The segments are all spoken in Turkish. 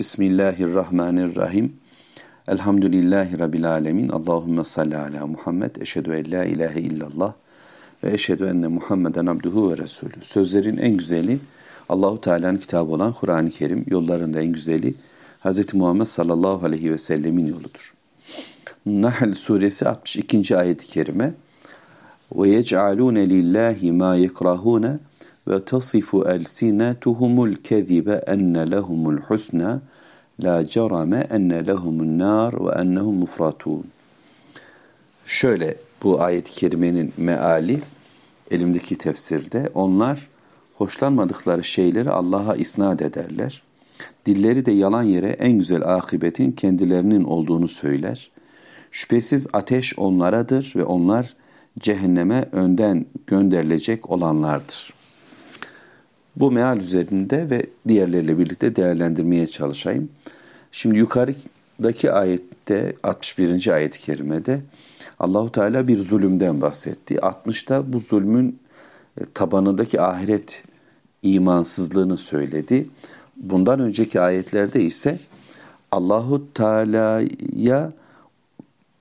Bismillahirrahmanirrahim. Elhamdülillahi Rabbil alemin. Allahümme salli ala Muhammed. Eşhedü en la ilahe illallah ve eşhedü enne Muhammeden abduhu ve resulü. Sözlerin en güzeli Allahu Teala'nın kitabı olan Kur'an-ı Kerim, yollarında en güzeli Hz. Muhammed sallallahu aleyhi ve sellemin yoludur. Nahl suresi 62. ayet-i kerime ve yec'alune lillahi ma yekrahune elsinatuhumul kezibe enne lehumul husna la cerame enne lehumun nar ve ennehum mufratun. Şöyle bu ayet-i kerimenin meali elimdeki tefsirde onlar hoşlanmadıkları şeyleri Allah'a isnat ederler. Dilleri de yalan yere en güzel akıbetin kendilerinin olduğunu söyler. Şüphesiz ateş onlaradır ve onlar cehenneme önden gönderilecek olanlardır. Bu meal üzerinde ve diğerleriyle birlikte değerlendirmeye çalışayım. Şimdi yukarıdaki ayette 61. ayet-i kerimede Allahu Teala bir zulümden bahsetti. 60'ta bu zulmün e, tabanındaki ahiret imansızlığını söyledi. Bundan önceki ayetlerde ise Allahu Teala'ya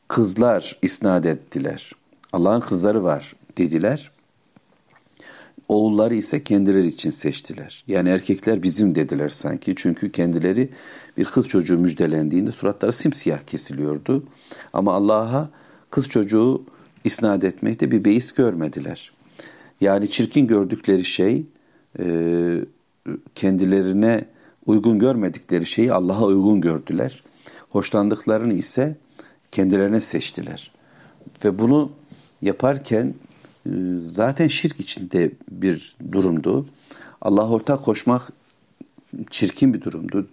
kızlar isnat ettiler. Allah'ın kızları var dediler. Oğulları ise kendileri için seçtiler. Yani erkekler bizim dediler sanki. Çünkü kendileri bir kız çocuğu müjdelendiğinde suratları simsiyah kesiliyordu. Ama Allah'a kız çocuğu isnat etmekte bir beis görmediler. Yani çirkin gördükleri şey e, kendilerine uygun görmedikleri şeyi Allah'a uygun gördüler. Hoşlandıklarını ise kendilerine seçtiler. Ve bunu yaparken zaten şirk içinde bir durumdu. Allah ortak koşmak çirkin bir durumdu.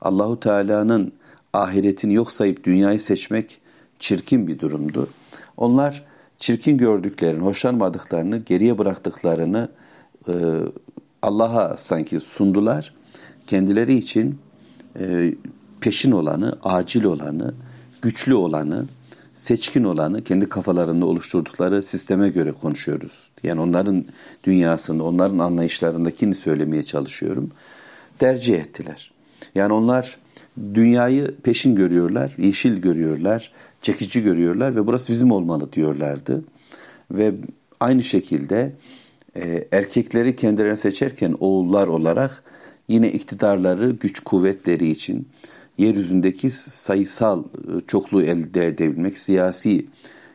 Allahu Teala'nın ahiretini yok sayıp dünyayı seçmek çirkin bir durumdu. Onlar çirkin gördüklerini, hoşlanmadıklarını, geriye bıraktıklarını e, Allah'a sanki sundular. Kendileri için e, peşin olanı, acil olanı, güçlü olanı, seçkin olanı kendi kafalarında oluşturdukları sisteme göre konuşuyoruz. Yani onların dünyasını, onların anlayışlarındakini söylemeye çalışıyorum. Tercih ettiler. Yani onlar dünyayı peşin görüyorlar, yeşil görüyorlar, çekici görüyorlar ve burası bizim olmalı diyorlardı. Ve aynı şekilde e, erkekleri kendilerine seçerken oğullar olarak yine iktidarları, güç kuvvetleri için yeryüzündeki sayısal e, çokluğu elde edebilmek, siyasi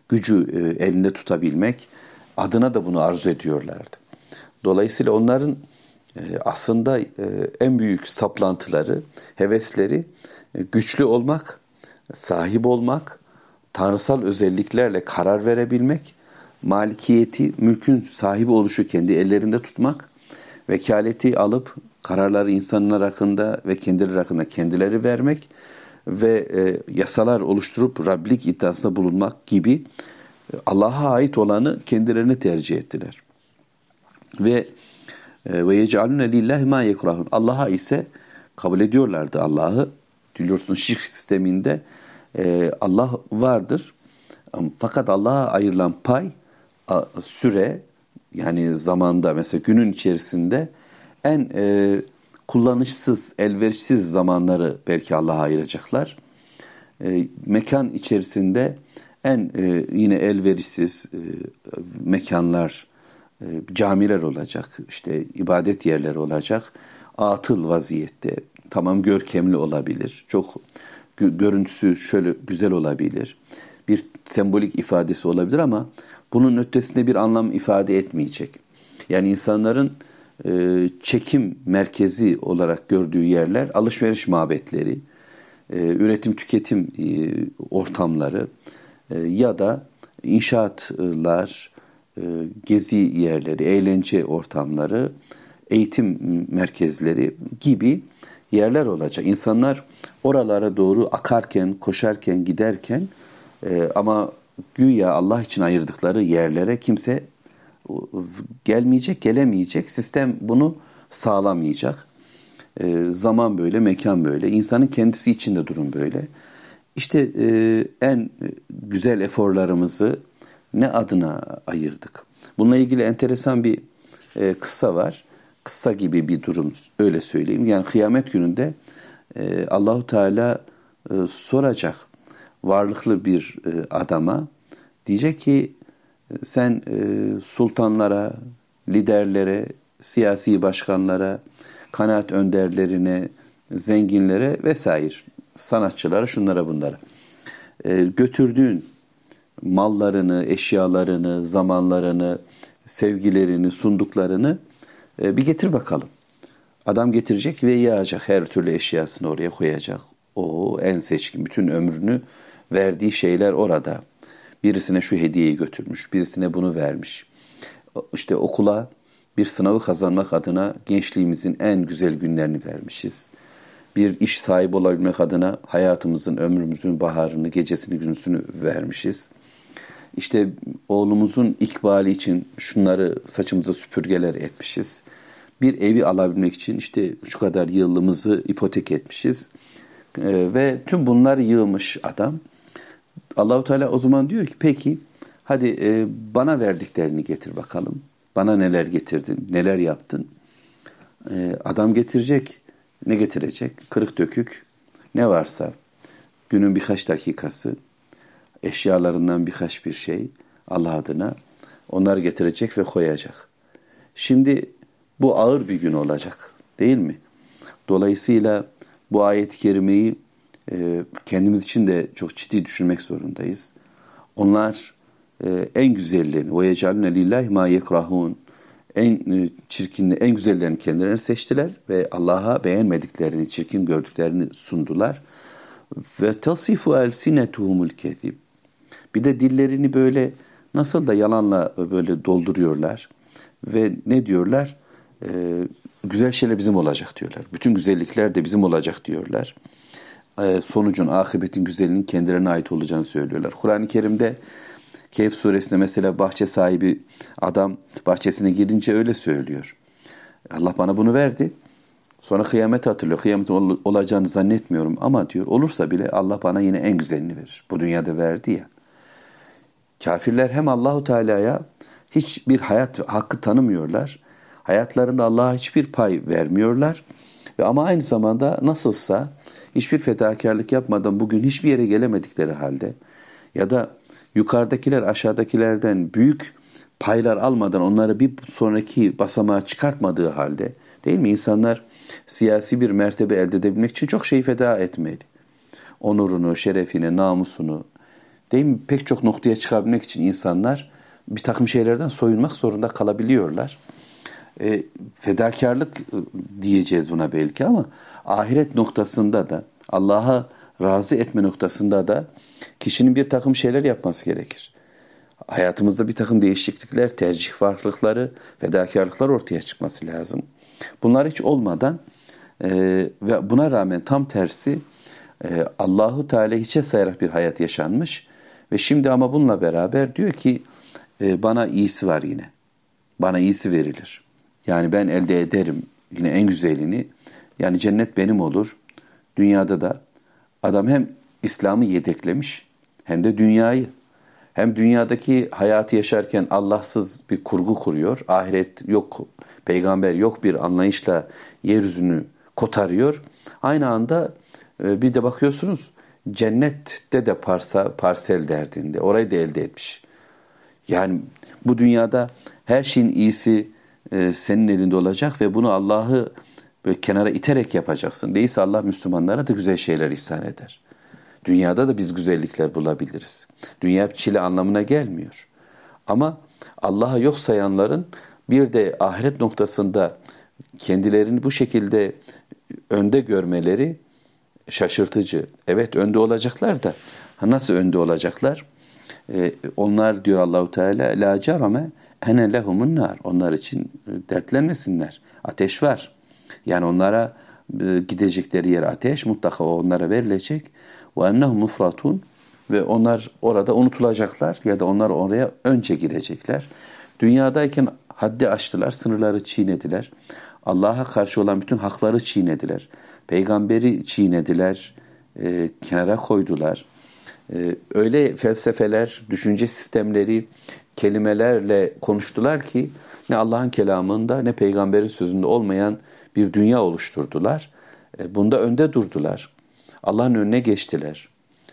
gücü e, elinde tutabilmek adına da bunu arzu ediyorlardı. Dolayısıyla onların e, aslında en büyük saplantıları, hevesleri güçlü olmak, sahip olmak, tanrısal özelliklerle karar verebilmek, malikiyeti, mülkün sahibi oluşu kendi ellerinde tutmak, vekaleti alıp kararları insanlar hakkında ve kendileri hakkında kendileri vermek ve e, yasalar oluşturup Rablik iddiasında bulunmak gibi e, Allah'a ait olanı kendilerini tercih ettiler. Ve e, ve yec'alune lillahi ma yekrahun. Allah'a ise kabul ediyorlardı Allah'ı. Biliyorsunuz şirk sisteminde Allah vardır. Fakat Allah'a ayrılan pay, süre yani zamanda mesela günün içerisinde en e, kullanışsız, elverişsiz zamanları belki Allah'a ayıracaklar. E, mekan içerisinde en e, yine elverişsiz e, mekanlar, e, camiler olacak, işte ibadet yerleri olacak. Atıl vaziyette, tamam görkemli olabilir, çok görüntüsü şöyle güzel olabilir. Bir sembolik ifadesi olabilir ama bunun ötesinde bir anlam ifade etmeyecek. Yani insanların e, çekim merkezi olarak gördüğü yerler alışveriş mabetleri, e, üretim tüketim e, ortamları ya da inşaatlar, gezi yerleri, eğlence ortamları, eğitim merkezleri gibi yerler olacak. İnsanlar oralara doğru akarken, koşarken, giderken ama güya Allah için ayırdıkları yerlere kimse gelmeyecek, gelemeyecek. Sistem bunu sağlamayacak. E, zaman böyle, mekan böyle. İnsanın kendisi için de durum böyle. İşte e, en güzel eforlarımızı ne adına ayırdık? Bununla ilgili enteresan bir e, kıssa var. Kıssa gibi bir durum öyle söyleyeyim. Yani kıyamet gününde e, Allahu Teala e, soracak varlıklı bir e, adama diyecek ki sen e, sultanlara, liderlere, siyasi başkanlara, kanaat önderlerine, zenginlere vesaire sanatçılara, şunlara bunlara e, götürdüğün mallarını, eşyalarını, zamanlarını, sevgilerini, sunduklarını e, bir getir bakalım. Adam getirecek ve yağacak her türlü eşyasını oraya koyacak. O en seçkin bütün ömrünü verdiği şeyler orada. Birisine şu hediyeyi götürmüş, birisine bunu vermiş. İşte okula bir sınavı kazanmak adına gençliğimizin en güzel günlerini vermişiz. Bir iş sahibi olabilmek adına hayatımızın, ömrümüzün baharını, gecesini, gündüzünü vermişiz. İşte oğlumuzun ikbali için şunları saçımıza süpürgeler etmişiz. Bir evi alabilmek için işte şu kadar yılımızı ipotek etmişiz. Ee, ve tüm bunlar yığmış adam. Allahu Teala o zaman diyor ki peki hadi e, bana verdiklerini getir bakalım. Bana neler getirdin, neler yaptın? E, adam getirecek. Ne getirecek? Kırık dökük ne varsa günün birkaç dakikası eşyalarından birkaç bir şey Allah adına onlar getirecek ve koyacak. Şimdi bu ağır bir gün olacak değil mi? Dolayısıyla bu ayet-i kerimeyi kendimiz için de çok ciddi düşünmek zorundayız. Onlar e, en güzellerini ve yecalune lillahi ma yekrahun en e, çirkinli, en güzellerini kendilerine seçtiler ve Allah'a beğenmediklerini, çirkin gördüklerini sundular. Ve tasifu elsinetuhumul kezib. Bir de dillerini böyle nasıl da yalanla böyle dolduruyorlar ve ne diyorlar? Ee, güzel şeyler bizim olacak diyorlar. Bütün güzellikler de bizim olacak diyorlar. Ee, sonucun, akıbetin güzelliğinin kendilerine ait olacağını söylüyorlar. Kur'an-ı Kerim'de Kehf suresinde mesela bahçe sahibi adam bahçesine girince öyle söylüyor. Allah bana bunu verdi. Sonra kıyamet hatırlıyor. Kıyamet ol- olacağını zannetmiyorum ama diyor olursa bile Allah bana yine en güzelini verir. Bu dünyada verdi ya. Kafirler hem Allahu Teala'ya hiçbir hayat hakkı tanımıyorlar. Hayatlarında Allah'a hiçbir pay vermiyorlar. Ve ama aynı zamanda nasılsa hiçbir fedakarlık yapmadan bugün hiçbir yere gelemedikleri halde ya da yukarıdakiler aşağıdakilerden büyük paylar almadan onları bir sonraki basamağa çıkartmadığı halde değil mi insanlar siyasi bir mertebe elde edebilmek için çok şey feda etmeli. Onurunu, şerefini, namusunu değil mi pek çok noktaya çıkabilmek için insanlar bir takım şeylerden soyunmak zorunda kalabiliyorlar. E, fedakarlık diyeceğiz buna belki ama ahiret noktasında da Allah'a razı etme noktasında da kişinin bir takım şeyler yapması gerekir. Hayatımızda bir takım değişiklikler, tercih farklılıkları, fedakarlıklar ortaya çıkması lazım. Bunlar hiç olmadan e, ve buna rağmen tam tersi e, Allahu Teala hiçe sayarak bir hayat yaşanmış ve şimdi ama bununla beraber diyor ki e, bana iyisi var yine. Bana iyisi verilir. Yani ben elde ederim yine en güzelini. Yani cennet benim olur. Dünyada da adam hem İslam'ı yedeklemiş hem de dünyayı. Hem dünyadaki hayatı yaşarken Allahsız bir kurgu kuruyor. Ahiret yok, peygamber yok bir anlayışla yeryüzünü kotarıyor. Aynı anda e, bir de bakıyorsunuz cennette de parsa, parsel derdinde. Orayı da elde etmiş. Yani bu dünyada her şeyin iyisi e, senin elinde olacak ve bunu Allah'ı böyle kenara iterek yapacaksın. Değilse Allah Müslümanlara da güzel şeyler ihsan eder. Dünyada da biz güzellikler bulabiliriz. Dünya çile anlamına gelmiyor. Ama Allah'a yok sayanların bir de ahiret noktasında kendilerini bu şekilde önde görmeleri şaşırtıcı. Evet önde olacaklar da nasıl önde olacaklar? Ee, onlar diyor Allahu Teala la carame ene lehumun nar. Onlar için dertlenmesinler. Ateş var. Yani onlara e, gidecekleri yer ateş mutlaka onlara verilecek. Ve ennehum mufratun ve onlar orada unutulacaklar ya da onlar oraya önce girecekler. Dünyadayken haddi aştılar, sınırları çiğnediler. Allah'a karşı olan bütün hakları çiğnediler. Peygamberi çiğnediler, e, kenara koydular. E, öyle felsefeler, düşünce sistemleri, kelimelerle konuştular ki ne Allah'ın kelamında ne peygamberin sözünde olmayan bir dünya oluşturdular. E, bunda önde durdular. Allah'ın önüne geçtiler.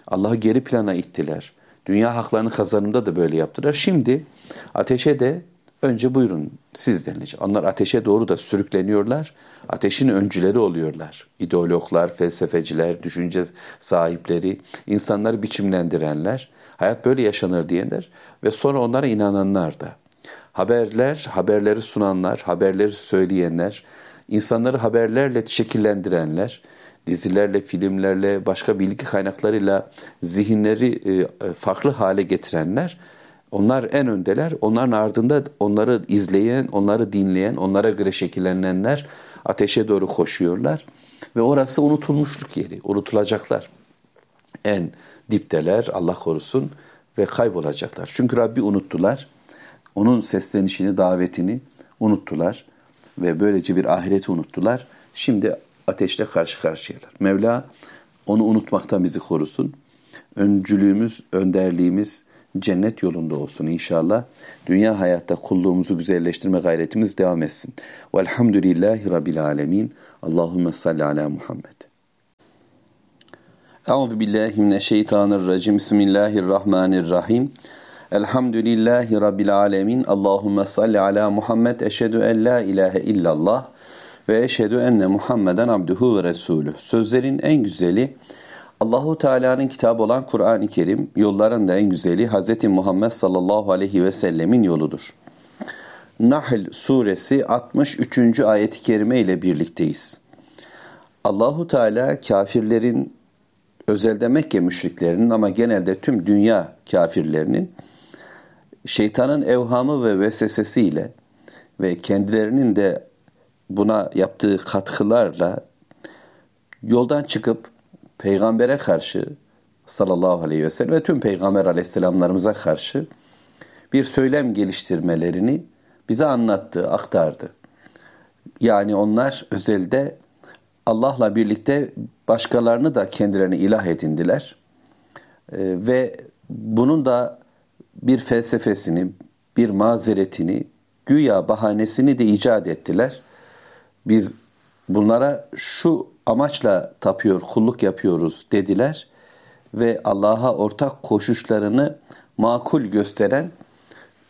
Allah'ı geri plana ittiler. Dünya haklarını kazanımda da böyle yaptılar. Şimdi ateşe de önce buyurun siz denilecek. Onlar ateşe doğru da sürükleniyorlar. Ateşin öncüleri oluyorlar. İdeologlar, felsefeciler, düşünce sahipleri, insanları biçimlendirenler, hayat böyle yaşanır diyenler ve sonra onlara inananlar da. Haberler, haberleri sunanlar, haberleri söyleyenler, insanları haberlerle şekillendirenler, dizilerle, filmlerle, başka bilgi kaynaklarıyla zihinleri e, farklı hale getirenler, onlar en öndeler. Onların ardında onları izleyen, onları dinleyen, onlara göre şekillenenler ateşe doğru koşuyorlar. Ve orası unutulmuşluk yeri, unutulacaklar. En dipteler, Allah korusun ve kaybolacaklar. Çünkü Rabbi unuttular. Onun seslenişini, davetini unuttular. Ve böylece bir ahireti unuttular. Şimdi ateşle karşı karşıyalar. Mevla onu unutmaktan bizi korusun. Öncülüğümüz, önderliğimiz cennet yolunda olsun inşallah. Dünya hayatta kulluğumuzu güzelleştirme gayretimiz devam etsin. Velhamdülillahi Rabbil alemin. Allahümme salli ala Muhammed. Euzu billahi. Bismillahirrahmanirrahim. Elhamdülillahi Rabbil alemin. Allahümme salli ala Muhammed. Eşhedü en la ilahe illallah ve eşhedü enne Muhammeden abduhu ve resulü. Sözlerin en güzeli Allahu Teala'nın kitabı olan Kur'an-ı Kerim, yolların da en güzeli Hz. Muhammed sallallahu aleyhi ve sellemin yoludur. Nahl suresi 63. ayeti kerime ile birlikteyiz. Allahu Teala kafirlerin özelde Mekke müşriklerinin ama genelde tüm dünya kafirlerinin şeytanın evhamı ve vesvesesiyle ve kendilerinin de buna yaptığı katkılarla yoldan çıkıp peygambere karşı sallallahu aleyhi ve sellem ve tüm peygamber aleyhisselamlarımıza karşı bir söylem geliştirmelerini bize anlattı, aktardı. Yani onlar özelde Allah'la birlikte başkalarını da kendilerine ilah edindiler. Ee, ve bunun da bir felsefesini, bir mazeretini, güya bahanesini de icat ettiler. Biz bunlara şu amaçla tapıyor, kulluk yapıyoruz dediler ve Allah'a ortak koşuşlarını makul gösteren,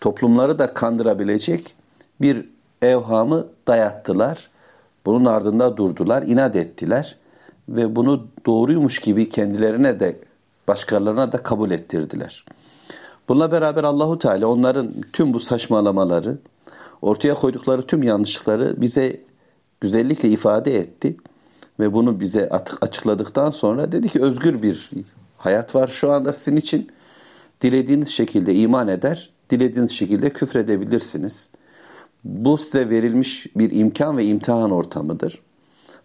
toplumları da kandırabilecek bir evhamı dayattılar. Bunun ardında durdular, inat ettiler ve bunu doğruymuş gibi kendilerine de başkalarına da kabul ettirdiler. Bununla beraber Allahu Teala onların tüm bu saçmalamaları, ortaya koydukları tüm yanlışlıkları bize güzellikle ifade etti ve bunu bize açıkladıktan sonra dedi ki özgür bir hayat var şu anda sizin için. Dilediğiniz şekilde iman eder, dilediğiniz şekilde küfredebilirsiniz. Bu size verilmiş bir imkan ve imtihan ortamıdır.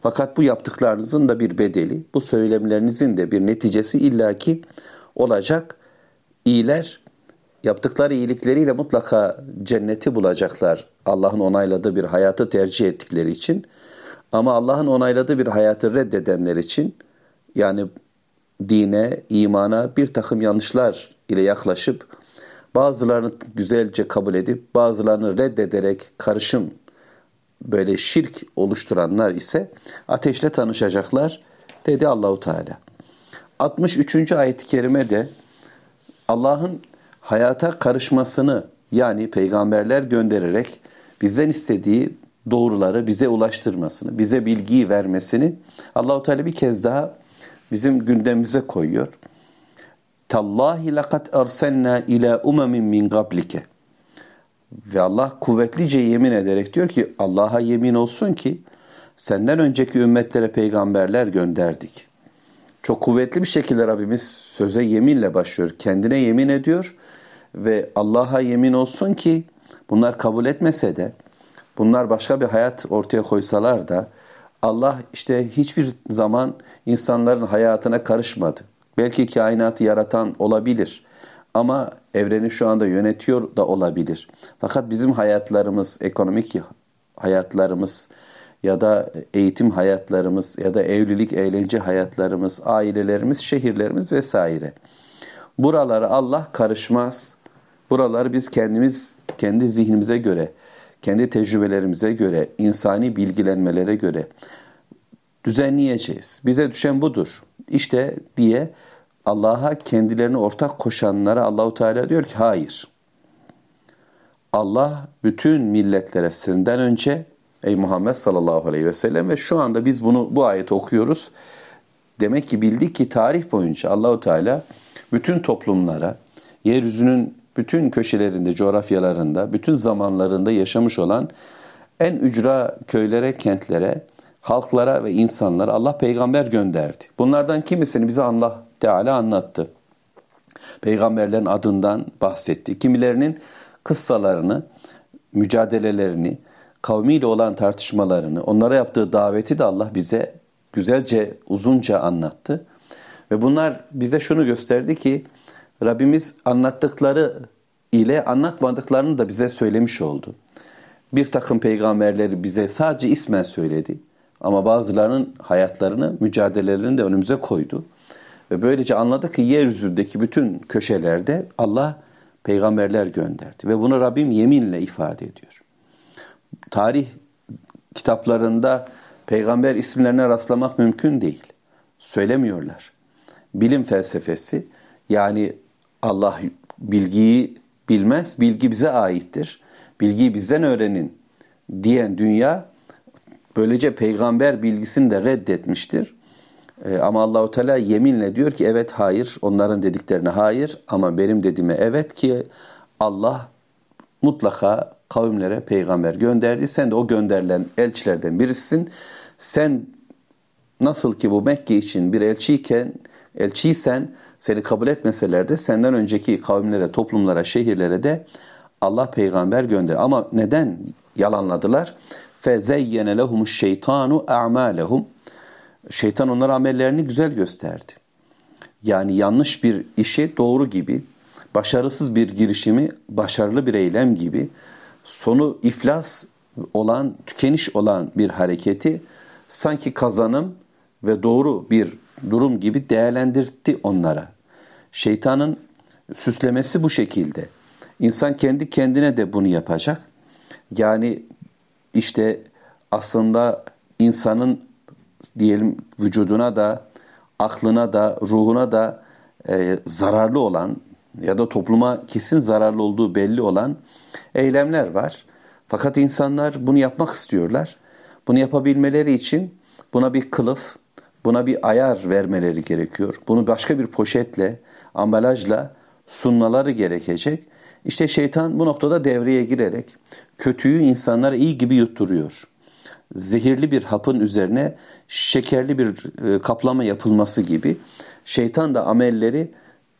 Fakat bu yaptıklarınızın da bir bedeli, bu söylemlerinizin de bir neticesi illaki olacak. İyiler yaptıkları iyilikleriyle mutlaka cenneti bulacaklar. Allah'ın onayladığı bir hayatı tercih ettikleri için. Ama Allah'ın onayladığı bir hayatı reddedenler için yani dine, imana bir takım yanlışlar ile yaklaşıp bazılarını güzelce kabul edip bazılarını reddederek karışım böyle şirk oluşturanlar ise ateşle tanışacaklar dedi Allahu Teala. 63. ayet-i kerime de Allah'ın hayata karışmasını yani peygamberler göndererek bizden istediği doğruları bize ulaştırmasını, bize bilgiyi vermesini Allahu Teala bir kez daha bizim gündemimize koyuyor. Tallahi laqad arsalna ila umamin min qablike. Ve Allah kuvvetlice yemin ederek diyor ki Allah'a yemin olsun ki senden önceki ümmetlere peygamberler gönderdik. Çok kuvvetli bir şekilde Rabbimiz söze yeminle başlıyor. Kendine yemin ediyor ve Allah'a yemin olsun ki bunlar kabul etmese de bunlar başka bir hayat ortaya koysalar da Allah işte hiçbir zaman insanların hayatına karışmadı. Belki kainatı yaratan olabilir ama evreni şu anda yönetiyor da olabilir. Fakat bizim hayatlarımız, ekonomik hayatlarımız ya da eğitim hayatlarımız ya da evlilik, eğlence hayatlarımız, ailelerimiz, şehirlerimiz vesaire. Buralara Allah karışmaz. Buraları biz kendimiz, kendi zihnimize göre, kendi tecrübelerimize göre, insani bilgilenmelere göre düzenleyeceğiz. Bize düşen budur. İşte diye Allah'a kendilerini ortak koşanlara Allahu Teala diyor ki hayır. Allah bütün milletlere senden önce ey Muhammed sallallahu aleyhi ve sellem ve şu anda biz bunu bu ayeti okuyoruz. Demek ki bildik ki tarih boyunca Allahu Teala bütün toplumlara, yeryüzünün bütün köşelerinde, coğrafyalarında, bütün zamanlarında yaşamış olan en ücra köylere, kentlere, halklara ve insanlara Allah peygamber gönderdi. Bunlardan kimisini bize Allah Teala anlattı. Peygamberlerin adından bahsetti. Kimilerinin kıssalarını, mücadelelerini, kavmiyle olan tartışmalarını, onlara yaptığı daveti de Allah bize güzelce, uzunca anlattı. Ve bunlar bize şunu gösterdi ki Rabbimiz anlattıkları ile anlatmadıklarını da bize söylemiş oldu. Bir takım peygamberleri bize sadece ismen söyledi. Ama bazılarının hayatlarını, mücadelelerini de önümüze koydu. Ve böylece anladık ki yeryüzündeki bütün köşelerde Allah peygamberler gönderdi. Ve bunu Rabbim yeminle ifade ediyor. Tarih kitaplarında peygamber isimlerine rastlamak mümkün değil. Söylemiyorlar. Bilim felsefesi yani Allah bilgiyi bilmez, bilgi bize aittir. Bilgiyi bizden öğrenin diyen dünya böylece peygamber bilgisini de reddetmiştir. Ee, ama Allahu Teala yeminle diyor ki evet hayır onların dediklerine hayır ama benim dediğime evet ki Allah mutlaka kavimlere peygamber gönderdi. Sen de o gönderilen elçilerden birisin. Sen nasıl ki bu Mekke için bir elçiyken elçiysen seni kabul etmeseler de senden önceki kavimlere, toplumlara, şehirlere de Allah peygamber gönder. Ama neden yalanladılar? فَزَيَّنَ لَهُمُ الشَّيْطَانُ اَعْمَالَهُمْ Şeytan onlara amellerini güzel gösterdi. Yani yanlış bir işi doğru gibi, başarısız bir girişimi başarılı bir eylem gibi, sonu iflas olan, tükeniş olan bir hareketi sanki kazanım ve doğru bir durum gibi değerlendirdi onlara. Şeytanın süslemesi bu şekilde. İnsan kendi kendine de bunu yapacak. Yani işte aslında insanın diyelim vücuduna da, aklına da, ruhuna da e, zararlı olan ya da topluma kesin zararlı olduğu belli olan eylemler var. Fakat insanlar bunu yapmak istiyorlar. Bunu yapabilmeleri için buna bir kılıf, buna bir ayar vermeleri gerekiyor. Bunu başka bir poşetle, ambalajla sunmaları gerekecek. İşte şeytan bu noktada devreye girerek kötüyü insanlara iyi gibi yutturuyor. Zehirli bir hapın üzerine şekerli bir e, kaplama yapılması gibi şeytan da amelleri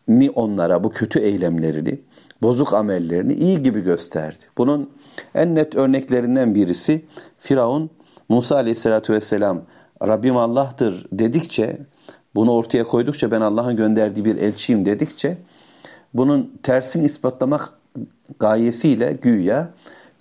ni onlara bu kötü eylemlerini, bozuk amellerini iyi gibi gösterdi. Bunun en net örneklerinden birisi Firavun Musa Aleyhisselatü Vesselam Rabbim Allah'tır dedikçe bunu ortaya koydukça ben Allah'ın gönderdiği bir elçiyim dedikçe bunun tersini ispatlamak gayesiyle güya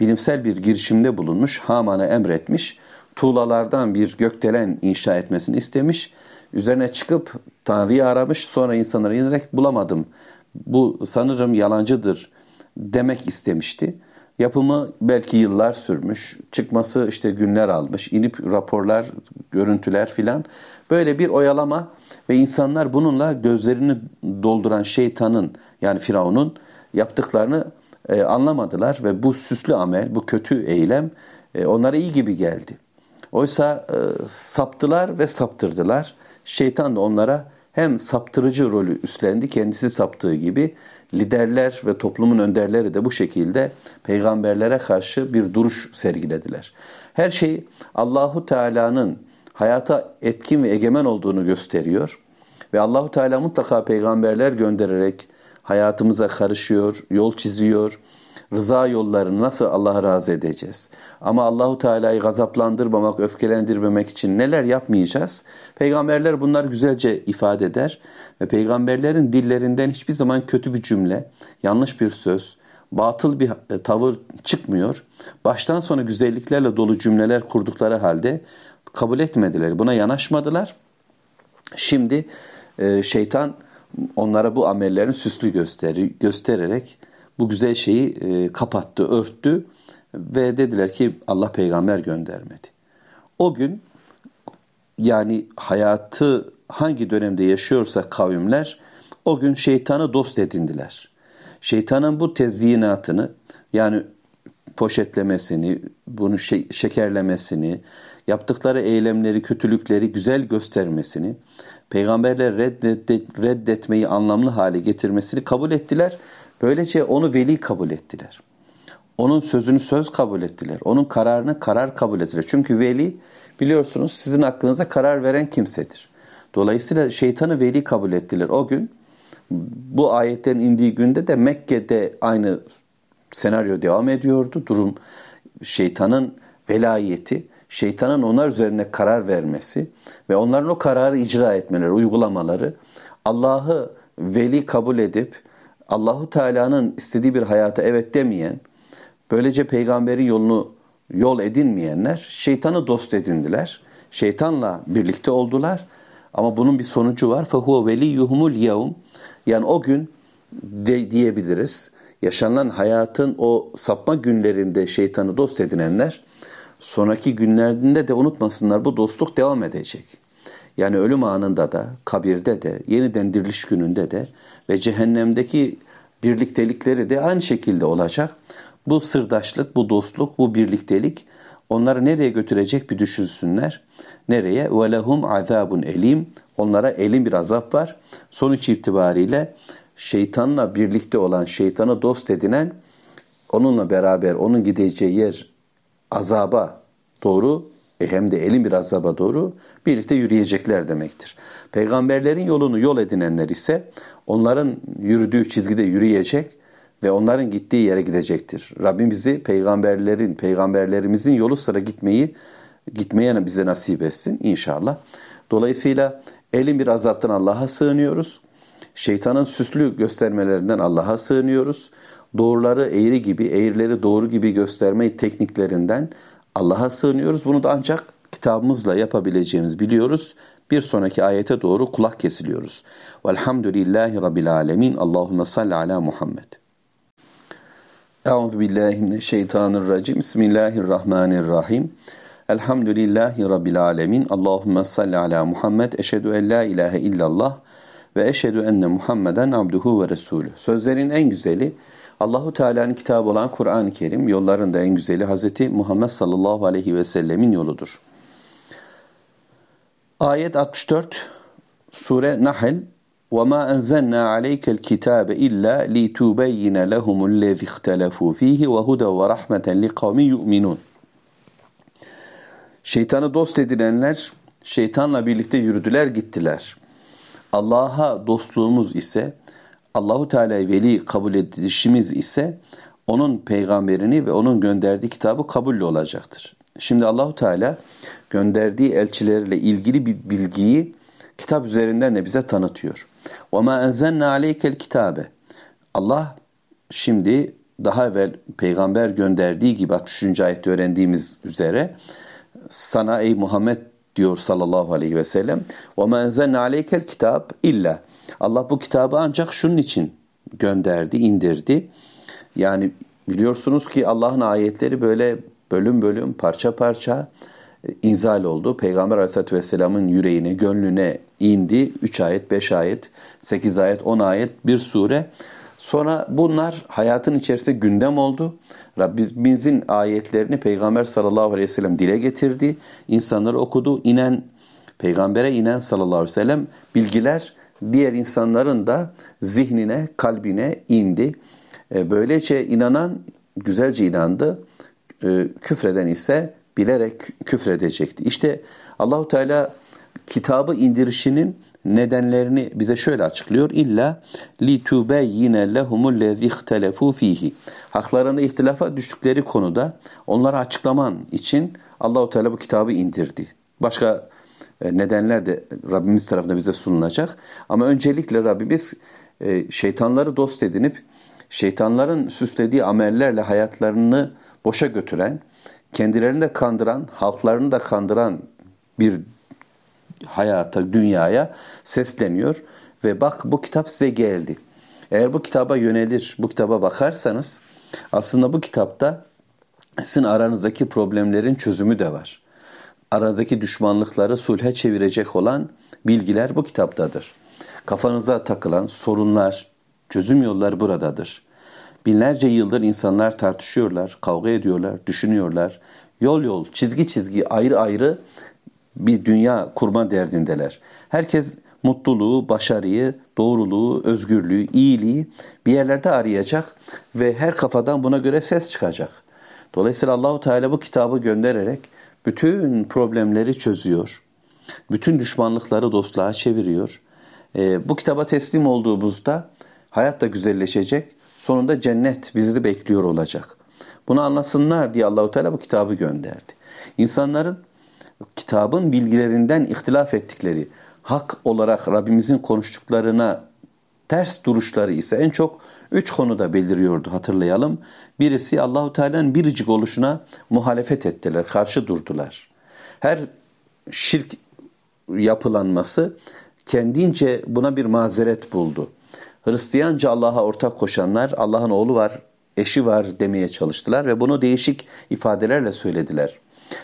bilimsel bir girişimde bulunmuş, Haman'a emretmiş, tuğlalardan bir gökdelen inşa etmesini istemiş. Üzerine çıkıp Tanrı'yı aramış, sonra insanlara inerek bulamadım. Bu sanırım yalancıdır demek istemişti. Yapımı belki yıllar sürmüş. Çıkması işte günler almış. İnip raporlar, görüntüler filan. Böyle bir oyalama ve insanlar bununla gözlerini dolduran şeytanın yani Firavun'un yaptıklarını e, anlamadılar ve bu süslü amel, bu kötü eylem e, onlara iyi gibi geldi. Oysa e, saptılar ve saptırdılar. Şeytan da onlara hem saptırıcı rolü üstlendi, kendisi saptığı gibi liderler ve toplumun önderleri de bu şekilde peygamberlere karşı bir duruş sergilediler. Her şey Allahu Teala'nın hayata etkin ve egemen olduğunu gösteriyor ve Allahu Teala mutlaka peygamberler göndererek hayatımıza karışıyor, yol çiziyor. Rıza yollarını nasıl Allah'a razı edeceğiz? Ama Allahu Teala'yı gazaplandırmamak, öfkelendirmemek için neler yapmayacağız? Peygamberler bunları güzelce ifade eder ve peygamberlerin dillerinden hiçbir zaman kötü bir cümle, yanlış bir söz, batıl bir e, tavır çıkmıyor. Baştan sona güzelliklerle dolu cümleler kurdukları halde kabul etmediler. Buna yanaşmadılar. Şimdi e, şeytan onlara bu amellerin süslü gösteri, göstererek bu güzel şeyi e, kapattı, örttü ve dediler ki Allah peygamber göndermedi. O gün yani hayatı hangi dönemde yaşıyorsa kavimler o gün şeytanı dost edindiler. Şeytanın bu tezyinatını yani poşetlemesini, bunu şekerlemesini, yaptıkları eylemleri, kötülükleri güzel göstermesini, peygamberler reddet, reddetmeyi anlamlı hale getirmesini kabul ettiler. Böylece onu veli kabul ettiler. Onun sözünü söz kabul ettiler. Onun kararını karar kabul ettiler. Çünkü veli biliyorsunuz sizin hakkınızda karar veren kimsedir. Dolayısıyla şeytanı veli kabul ettiler. O gün bu ayetlerin indiği günde de Mekke'de aynı senaryo devam ediyordu. Durum şeytanın velayeti, şeytanın onlar üzerine karar vermesi ve onların o kararı icra etmeleri, uygulamaları Allah'ı veli kabul edip Allahu Teala'nın istediği bir hayata evet demeyen, böylece peygamberin yolunu yol edinmeyenler şeytanı dost edindiler. Şeytanla birlikte oldular. Ama bunun bir sonucu var. فَهُوَ وَلِيُّهُمُ الْيَوْمِ Yani o gün de, diyebiliriz. Yaşanan hayatın o sapma günlerinde şeytanı dost edinenler sonraki günlerinde de unutmasınlar bu dostluk devam edecek. Yani ölüm anında da, kabirde de, yeniden diriliş gününde de ve cehennemdeki birliktelikleri de aynı şekilde olacak. Bu sırdaşlık, bu dostluk, bu birliktelik onları nereye götürecek bir düşünsünler. Nereye? وَلَهُمْ azabun elim. Onlara elin bir azap var. Sonuç itibariyle şeytanla birlikte olan, şeytanı dost edinen, onunla beraber onun gideceği yer azaba doğru e hem de elin bir azaba doğru birlikte yürüyecekler demektir. Peygamberlerin yolunu yol edinenler ise onların yürüdüğü çizgide yürüyecek ve onların gittiği yere gidecektir. Rabbim bizi peygamberlerin, peygamberlerimizin yolu sıra gitmeyi gitmeye bize nasip etsin inşallah. Dolayısıyla elin bir azaptan Allah'a sığınıyoruz. Şeytanın süslü göstermelerinden Allah'a sığınıyoruz. Doğruları eğri gibi, eğrileri doğru gibi gösterme tekniklerinden Allah'a sığınıyoruz. Bunu da ancak kitabımızla yapabileceğimiz biliyoruz. Bir sonraki ayete doğru kulak kesiliyoruz. Velhamdülillahi Rabbil Alemin. Allahümme salli ala Muhammed. Euzu billahi mineşşeytanirracim. Bismillahirrahmanirrahim. Elhamdülillahi Rabbil alemin. Allahümme salli ala Muhammed. Eşhedü en la ilahe illallah ve eşhedü enne Muhammeden abduhu ve resulü. Sözlerin en güzeli Allahu Teala'nın kitabı olan Kur'an-ı Kerim, yolların da en güzeli Hazreti Muhammed sallallahu aleyhi ve sellemin yoludur. Ayet 64 Sure Nahl وَمَا أَنْزَلْنَا عَلَيْكَ الْكِتَابَ إِلَّا لِتُبَيِّنَ لَهُمُ الَّذِي اخْتَلَفُوا ف۪يهِ وَهُدَى وَرَحْمَةً لِقَوْمِ يُؤْمِنُونَ Şeytanı dost edinenler şeytanla birlikte yürüdüler gittiler. Allah'a dostluğumuz ise Allahu Teala'yı veli kabul edişimiz ise onun peygamberini ve onun gönderdiği kitabı kabulle olacaktır. Şimdi Allahu Teala gönderdiği elçilerle ilgili bir bilgiyi kitap üzerinden de bize tanıtıyor. Ve ma enzenna aleykel kitabe. Allah şimdi daha evvel peygamber gönderdiği gibi 63. ayette öğrendiğimiz üzere sana ey Muhammed diyor sallallahu aleyhi ve sellem. Ve ma enzenna aleykel kitap illa Allah bu kitabı ancak şunun için gönderdi, indirdi. Yani biliyorsunuz ki Allah'ın ayetleri böyle bölüm bölüm, parça parça e, inzal oldu. Peygamber Aleyhisselatü Vesselam'ın yüreğine, gönlüne indi. 3 ayet, 5 ayet, 8 ayet, 10 ayet, bir sure. Sonra bunlar hayatın içerisinde gündem oldu. Rabbimizin ayetlerini Peygamber sallallahu aleyhi ve sellem dile getirdi. İnsanları okudu. İnen, Peygamber'e inen sallallahu aleyhi ve sellem bilgiler diğer insanların da zihnine, kalbine indi. E, böylece inanan güzelce inandı. E, küfreden ise bilerek küfredecekti. İşte Allahu Teala kitabı indirişinin nedenlerini bize şöyle açıklıyor. İlla li tubeyyine lehumul lezi ihtelefu fihi. Haklarında ihtilafa düştükleri konuda onları açıklaman için Allahu Teala bu kitabı indirdi. Başka nedenler de Rabbimiz tarafından bize sunulacak. Ama öncelikle Rabbimiz e, şeytanları dost edinip şeytanların süslediği amellerle hayatlarını boşa götüren, kendilerini de kandıran, halklarını da kandıran bir hayata, dünyaya sesleniyor ve bak bu kitap size geldi. Eğer bu kitaba yönelir, bu kitaba bakarsanız aslında bu kitapta sizin aranızdaki problemlerin çözümü de var. Aranızdaki düşmanlıkları sulhe çevirecek olan bilgiler bu kitaptadır. Kafanıza takılan sorunlar, çözüm yolları buradadır. Binlerce yıldır insanlar tartışıyorlar, kavga ediyorlar, düşünüyorlar. Yol yol, çizgi çizgi, ayrı ayrı bir dünya kurma derdindeler. Herkes mutluluğu, başarıyı, doğruluğu, özgürlüğü, iyiliği bir yerlerde arayacak ve her kafadan buna göre ses çıkacak. Dolayısıyla Allahu Teala bu kitabı göndererek bütün problemleri çözüyor. Bütün düşmanlıkları dostluğa çeviriyor. E, bu kitaba teslim olduğumuzda hayat da güzelleşecek. Sonunda cennet bizi bekliyor olacak. Bunu anlasınlar diye Allahu Teala bu kitabı gönderdi. İnsanların kitabın bilgilerinden ihtilaf ettikleri, hak olarak Rabbimizin konuştuklarına ters duruşları ise en çok üç konuda beliriyordu hatırlayalım. Birisi Allahu Teala'nın biricik oluşuna muhalefet ettiler, karşı durdular. Her şirk yapılanması kendince buna bir mazeret buldu. Hristiyanca Allah'a ortak koşanlar Allah'ın oğlu var, eşi var demeye çalıştılar ve bunu değişik ifadelerle söylediler.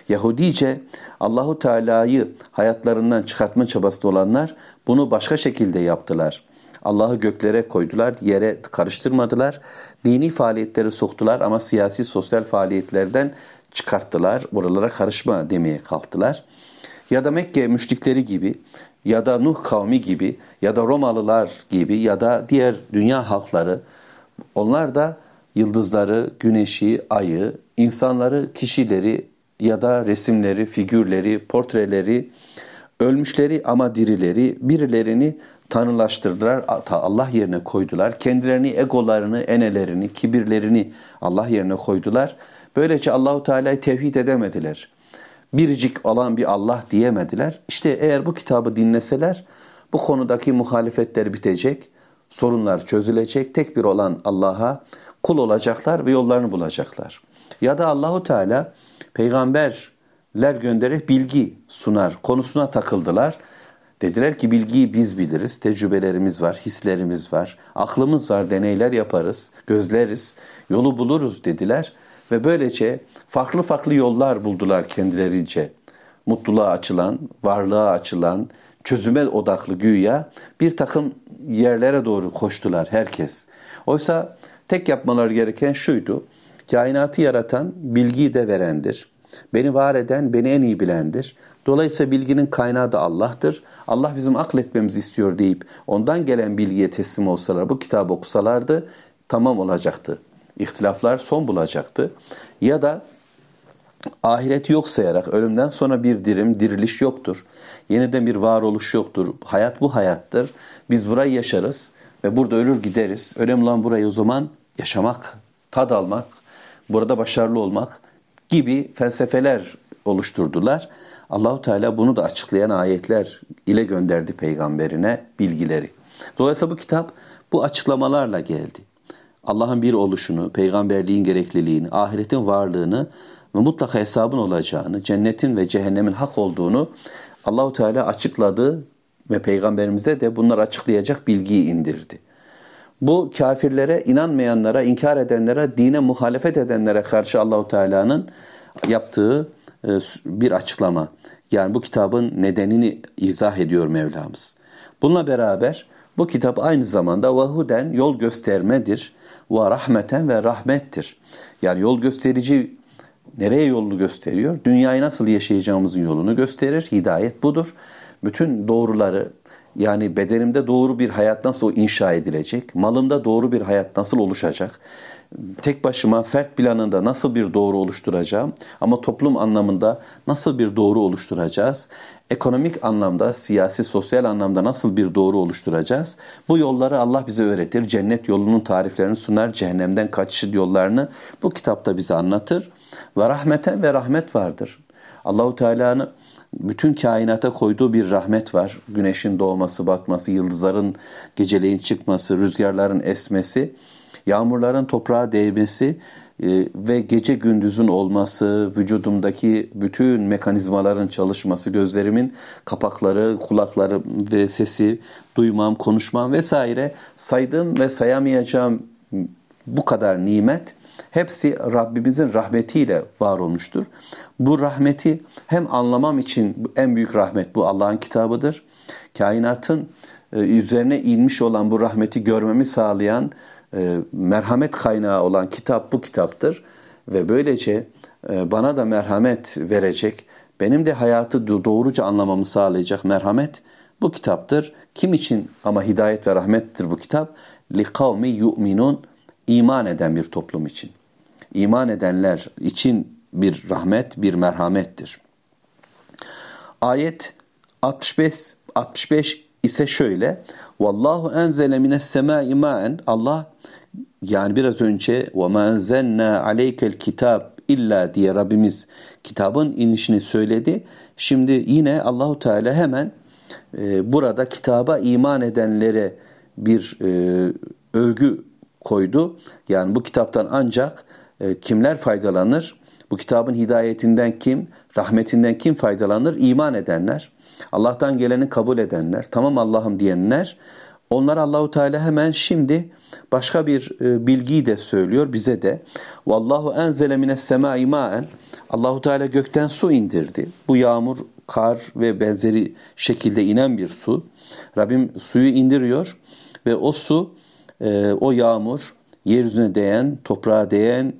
Yahudice Allahu Teala'yı hayatlarından çıkartma çabasında olanlar bunu başka şekilde yaptılar. Allah'ı göklere koydular, yere karıştırmadılar. Dini faaliyetleri soktular ama siyasi sosyal faaliyetlerden çıkarttılar. Buralara karışma demeye kalktılar. Ya da Mekke müşrikleri gibi ya da Nuh kavmi gibi ya da Romalılar gibi ya da diğer dünya halkları onlar da yıldızları, güneşi, ayı, insanları, kişileri ya da resimleri, figürleri, portreleri, ölmüşleri ama dirileri birilerini tanrılaştırdılar, Allah yerine koydular. Kendilerini, egolarını, enelerini, kibirlerini Allah yerine koydular. Böylece Allahu Teala'yı tevhid edemediler. Biricik olan bir Allah diyemediler. İşte eğer bu kitabı dinleseler bu konudaki muhalefetler bitecek, sorunlar çözülecek. Tek bir olan Allah'a kul olacaklar ve yollarını bulacaklar. Ya da Allahu Teala peygamberler göndererek bilgi sunar konusuna takıldılar. Dediler ki bilgiyi biz biliriz, tecrübelerimiz var, hislerimiz var, aklımız var, deneyler yaparız, gözleriz, yolu buluruz dediler. Ve böylece farklı farklı yollar buldular kendilerince. Mutluluğa açılan, varlığa açılan, çözüme odaklı güya bir takım yerlere doğru koştular herkes. Oysa tek yapmaları gereken şuydu. Kainatı yaratan, bilgiyi de verendir. Beni var eden, beni en iyi bilendir. Dolayısıyla bilginin kaynağı da Allah'tır. Allah bizim akletmemizi istiyor deyip ondan gelen bilgiye teslim olsalar, bu kitabı okusalardı tamam olacaktı. İhtilaflar son bulacaktı. Ya da ahiret yok sayarak ölümden sonra bir dirim, diriliş yoktur. Yeniden bir varoluş yoktur. Hayat bu hayattır. Biz burayı yaşarız ve burada ölür gideriz. Önemli olan burayı o zaman yaşamak, tad almak, burada başarılı olmak gibi felsefeler oluşturdular. Allahu Teala bunu da açıklayan ayetler ile gönderdi peygamberine bilgileri. Dolayısıyla bu kitap bu açıklamalarla geldi. Allah'ın bir oluşunu, peygamberliğin gerekliliğini, ahiretin varlığını ve mutlaka hesabın olacağını, cennetin ve cehennemin hak olduğunu Allahu Teala açıkladı ve peygamberimize de bunları açıklayacak bilgiyi indirdi. Bu kafirlere, inanmayanlara, inkar edenlere, dine muhalefet edenlere karşı Allahu Teala'nın yaptığı bir açıklama. Yani bu kitabın nedenini izah ediyor Mevlamız. Bununla beraber bu kitap aynı zamanda vahuden yol göstermedir. Ve rahmeten ve rahmettir. Yani yol gösterici nereye yolunu gösteriyor? Dünyayı nasıl yaşayacağımızın yolunu gösterir. Hidayet budur. Bütün doğruları yani bedenimde doğru bir hayat nasıl inşa edilecek? Malımda doğru bir hayat nasıl oluşacak? Tek başıma fert planında nasıl bir doğru oluşturacağım ama toplum anlamında nasıl bir doğru oluşturacağız? Ekonomik anlamda, siyasi, sosyal anlamda nasıl bir doğru oluşturacağız? Bu yolları Allah bize öğretir. Cennet yolunun tariflerini sunar. Cehennemden kaçış yollarını bu kitapta bize anlatır. Ve rahmeten ve rahmet vardır. Allahu Teala'nın bütün kainata koyduğu bir rahmet var. Güneşin doğması, batması, yıldızların geceleyin çıkması, rüzgarların esmesi Yağmurların toprağa değmesi e, ve gece gündüzün olması, vücudumdaki bütün mekanizmaların çalışması, gözlerimin kapakları, kulakları ve sesi duymam, konuşmam vesaire saydığım ve sayamayacağım bu kadar nimet hepsi Rabbimizin rahmetiyle var olmuştur. Bu rahmeti hem anlamam için en büyük rahmet bu Allah'ın kitabıdır. Kainatın e, üzerine inmiş olan bu rahmeti görmemi sağlayan e, merhamet kaynağı olan kitap bu kitaptır ve böylece e, bana da merhamet verecek, benim de hayatı doğruca anlamamı sağlayacak merhamet bu kitaptır. Kim için ama hidayet ve rahmettir bu kitap? Li kavmi yu'minun iman eden bir toplum için. İman edenler için bir rahmet, bir merhamettir. Ayet 65 65 ise şöyle. Vallahu enzele mines semai ma'en. Allah yani biraz önce ve ma enzelna aleykel kitab illa diye Rabbimiz kitabın inişini söyledi. Şimdi yine Allahu Teala hemen e, burada kitaba iman edenlere bir e, övgü koydu. Yani bu kitaptan ancak e, kimler faydalanır? Bu kitabın hidayetinden kim, rahmetinden kim faydalanır? İman edenler, Allah'tan geleni kabul edenler, tamam Allah'ım diyenler. Onlar Allahu Teala hemen şimdi başka bir e, bilgiyi de söylüyor bize de. Vallahu enzele mines semai ma'en. Allahu Teala gökten su indirdi. Bu yağmur, kar ve benzeri şekilde inen bir su. Rabbim suyu indiriyor ve o su, e, o yağmur, yeryüzüne değen, toprağa değen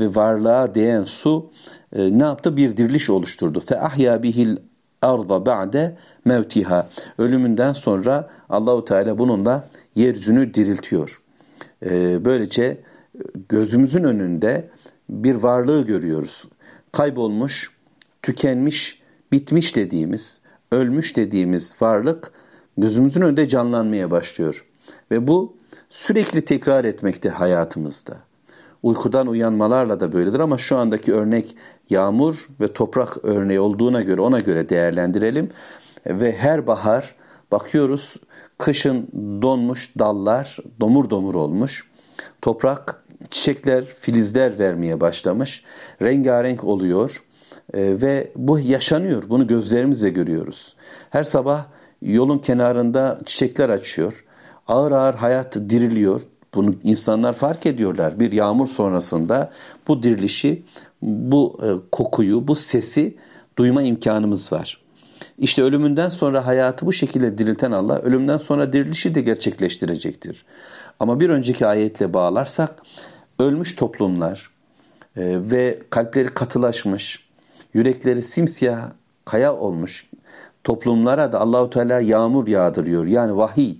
ve varlığa değen su e, ne yaptı? Bir diriliş oluşturdu. Fe ahya bihil arda ba'de mevtiha. Ölümünden sonra Allahu Teala bununla yeryüzünü diriltiyor. E, böylece gözümüzün önünde bir varlığı görüyoruz. Kaybolmuş, tükenmiş, bitmiş dediğimiz, ölmüş dediğimiz varlık gözümüzün önünde canlanmaya başlıyor. Ve bu sürekli tekrar etmekte hayatımızda. Uykudan uyanmalarla da böyledir ama şu andaki örnek yağmur ve toprak örneği olduğuna göre ona göre değerlendirelim. Ve her bahar bakıyoruz kışın donmuş dallar domur domur olmuş. Toprak çiçekler, filizler vermeye başlamış. Rengarenk oluyor e, ve bu yaşanıyor. Bunu gözlerimizle görüyoruz. Her sabah yolun kenarında çiçekler açıyor. Ağır ağır hayat diriliyor. Bunu insanlar fark ediyorlar. Bir yağmur sonrasında bu dirilişi, bu e, kokuyu, bu sesi duyma imkanımız var. İşte ölümünden sonra hayatı bu şekilde dirilten Allah ölümden sonra dirilişi de gerçekleştirecektir. Ama bir önceki ayetle bağlarsak ölmüş toplumlar e, ve kalpleri katılaşmış, yürekleri simsiyah kaya olmuş toplumlara da Allahu Teala yağmur yağdırıyor. Yani vahiy,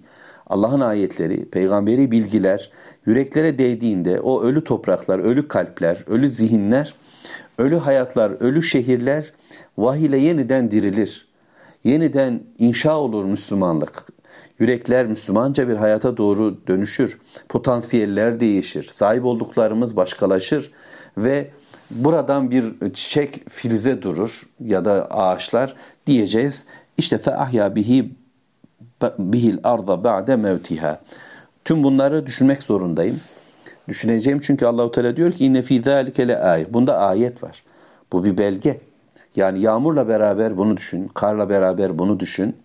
Allah'ın ayetleri, peygamberi bilgiler yüreklere değdiğinde o ölü topraklar, ölü kalpler, ölü zihinler, ölü hayatlar, ölü şehirler vahiy ile yeniden dirilir. Yeniden inşa olur Müslümanlık. Yürekler Müslümanca bir hayata doğru dönüşür. Potansiyeller değişir. Sahip olduklarımız başkalaşır ve buradan bir çiçek filize durur ya da ağaçlar diyeceğiz. İşte fe ahya bihi bihil arda ba'de mevtiha. Tüm bunları düşünmek zorundayım. Düşüneceğim çünkü Allahu Teala diyor ki inne fi zalike le ayet. Bunda ayet var. Bu bir belge. Yani yağmurla beraber bunu düşün, karla beraber bunu düşün.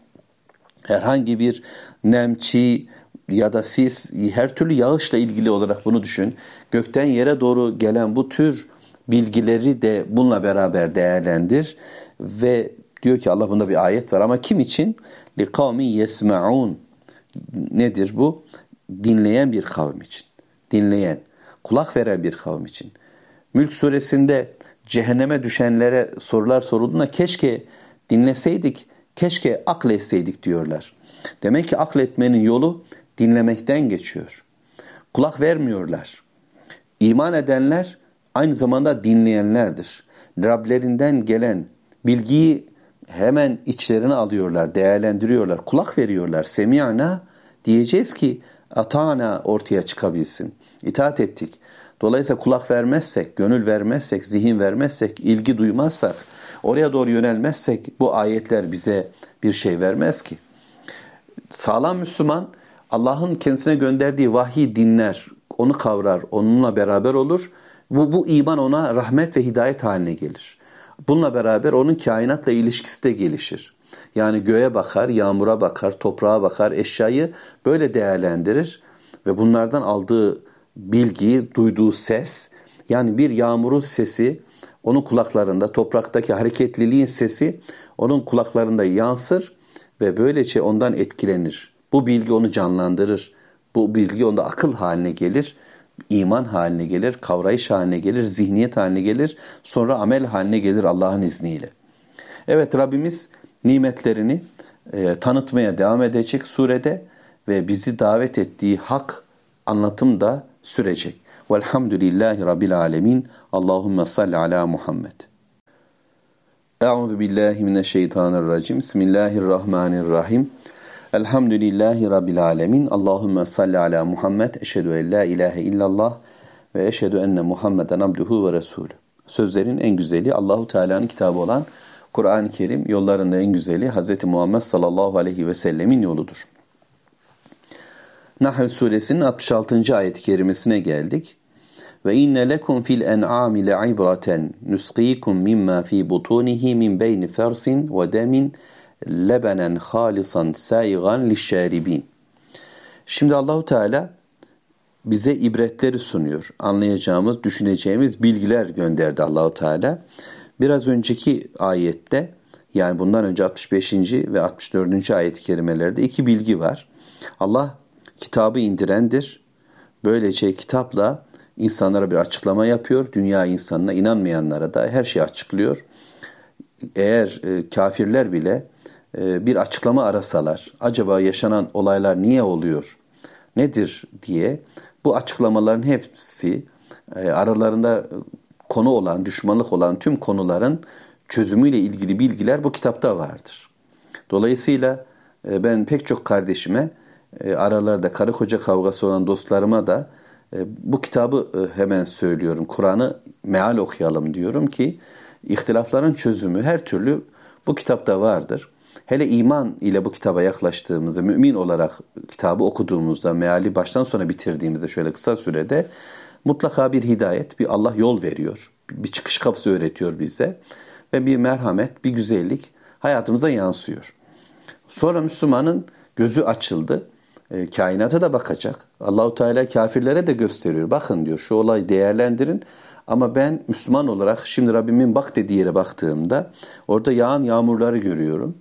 Herhangi bir nemçi ya da sis, her türlü yağışla ilgili olarak bunu düşün. Gökten yere doğru gelen bu tür bilgileri de bununla beraber değerlendir ve diyor ki Allah bunda bir ayet var ama kim için? Kavmi yesmaun. Nedir bu? Dinleyen bir kavim için. Dinleyen, kulak veren bir kavim için. Mülk suresinde cehenneme düşenlere sorular sorulduğunda keşke dinleseydik, keşke akletseydik diyorlar. Demek ki akletmenin yolu dinlemekten geçiyor. Kulak vermiyorlar. İman edenler aynı zamanda dinleyenlerdir. Rablerinden gelen bilgiyi hemen içlerine alıyorlar, değerlendiriyorlar, kulak veriyorlar. Semi'na diyeceğiz ki atana ortaya çıkabilsin. İtaat ettik. Dolayısıyla kulak vermezsek, gönül vermezsek, zihin vermezsek, ilgi duymazsak, oraya doğru yönelmezsek bu ayetler bize bir şey vermez ki. Sağlam Müslüman Allah'ın kendisine gönderdiği vahiy dinler, onu kavrar, onunla beraber olur. Bu, bu iman ona rahmet ve hidayet haline gelir. Bununla beraber onun kainatla ilişkisi de gelişir. Yani göğe bakar, yağmura bakar, toprağa bakar, eşyayı böyle değerlendirir ve bunlardan aldığı bilgi, duyduğu ses yani bir yağmurun sesi onun kulaklarında topraktaki hareketliliğin sesi onun kulaklarında yansır ve böylece ondan etkilenir. Bu bilgi onu canlandırır. Bu bilgi onda akıl haline gelir, iman haline gelir, kavrayış haline gelir, zihniyet haline gelir, sonra amel haline gelir Allah'ın izniyle. Evet Rabbimiz nimetlerini e, tanıtmaya devam edecek surede ve bizi davet ettiği hak anlatım da sürecek. Velhamdülillahi Rabbil Alemin. Allahümme salli ala Muhammed. Euzu billahi mineşşeytanirracim. Bismillahirrahmanirrahim. Elhamdülillahi Rabbil Alemin. Allahümme salli ala Muhammed. Eşhedü en la ilahe illallah ve eşhedü enne Muhammeden abduhu ve resulü. Sözlerin en güzeli Allahu Teala'nın kitabı olan Kur'an-ı Kerim yollarında en güzeli Hz. Muhammed sallallahu aleyhi ve sellemin yoludur. Nahl suresinin 66. ayet-i kerimesine geldik. Ve inne lekum fil en'ami le'ibraten nusqikum mimma fi butunihi min beyni fersin ve demin lebenen halisan saigan lişşaribin. Şimdi Allahu Teala bize ibretleri sunuyor. Anlayacağımız, düşüneceğimiz bilgiler gönderdi Allahu Teala. Biraz önceki ayette yani bundan önce 65. ve 64. ayet-i kerimelerde iki bilgi var. Allah kitabı indirendir. Böylece kitapla insanlara bir açıklama yapıyor. Dünya insanına inanmayanlara da her şeyi açıklıyor. Eğer e, kafirler bile bir açıklama arasalar, acaba yaşanan olaylar niye oluyor, nedir diye bu açıklamaların hepsi e, aralarında konu olan, düşmanlık olan tüm konuların çözümüyle ilgili bilgiler bu kitapta vardır. Dolayısıyla e, ben pek çok kardeşime e, aralarda karı koca kavgası olan dostlarıma da e, bu kitabı hemen söylüyorum. Kur'an'ı meal okuyalım diyorum ki ihtilafların çözümü her türlü bu kitapta vardır. Hele iman ile bu kitaba yaklaştığımızda, mümin olarak kitabı okuduğumuzda, meali baştan sona bitirdiğimizde şöyle kısa sürede mutlaka bir hidayet, bir Allah yol veriyor. Bir çıkış kapısı öğretiyor bize ve bir merhamet, bir güzellik hayatımıza yansıyor. Sonra Müslümanın gözü açıldı. E, kainata da bakacak. Allahu Teala kafirlere de gösteriyor. Bakın diyor şu olayı değerlendirin. Ama ben Müslüman olarak şimdi Rabbimin bak dediği yere baktığımda orada yağan yağmurları görüyorum.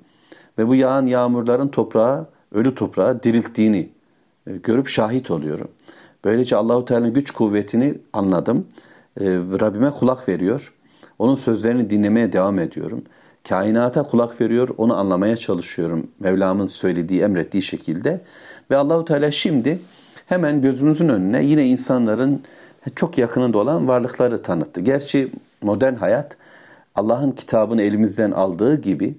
Ve bu yağan yağmurların toprağa, ölü toprağa dirilttiğini e, görüp şahit oluyorum. Böylece Allahu Teala'nın güç kuvvetini anladım. E, Rabbime kulak veriyor. Onun sözlerini dinlemeye devam ediyorum. Kainata kulak veriyor, onu anlamaya çalışıyorum. Mevlam'ın söylediği, emrettiği şekilde. Ve Allahu Teala şimdi hemen gözümüzün önüne yine insanların çok yakınında olan varlıkları tanıttı. Gerçi modern hayat Allah'ın kitabını elimizden aldığı gibi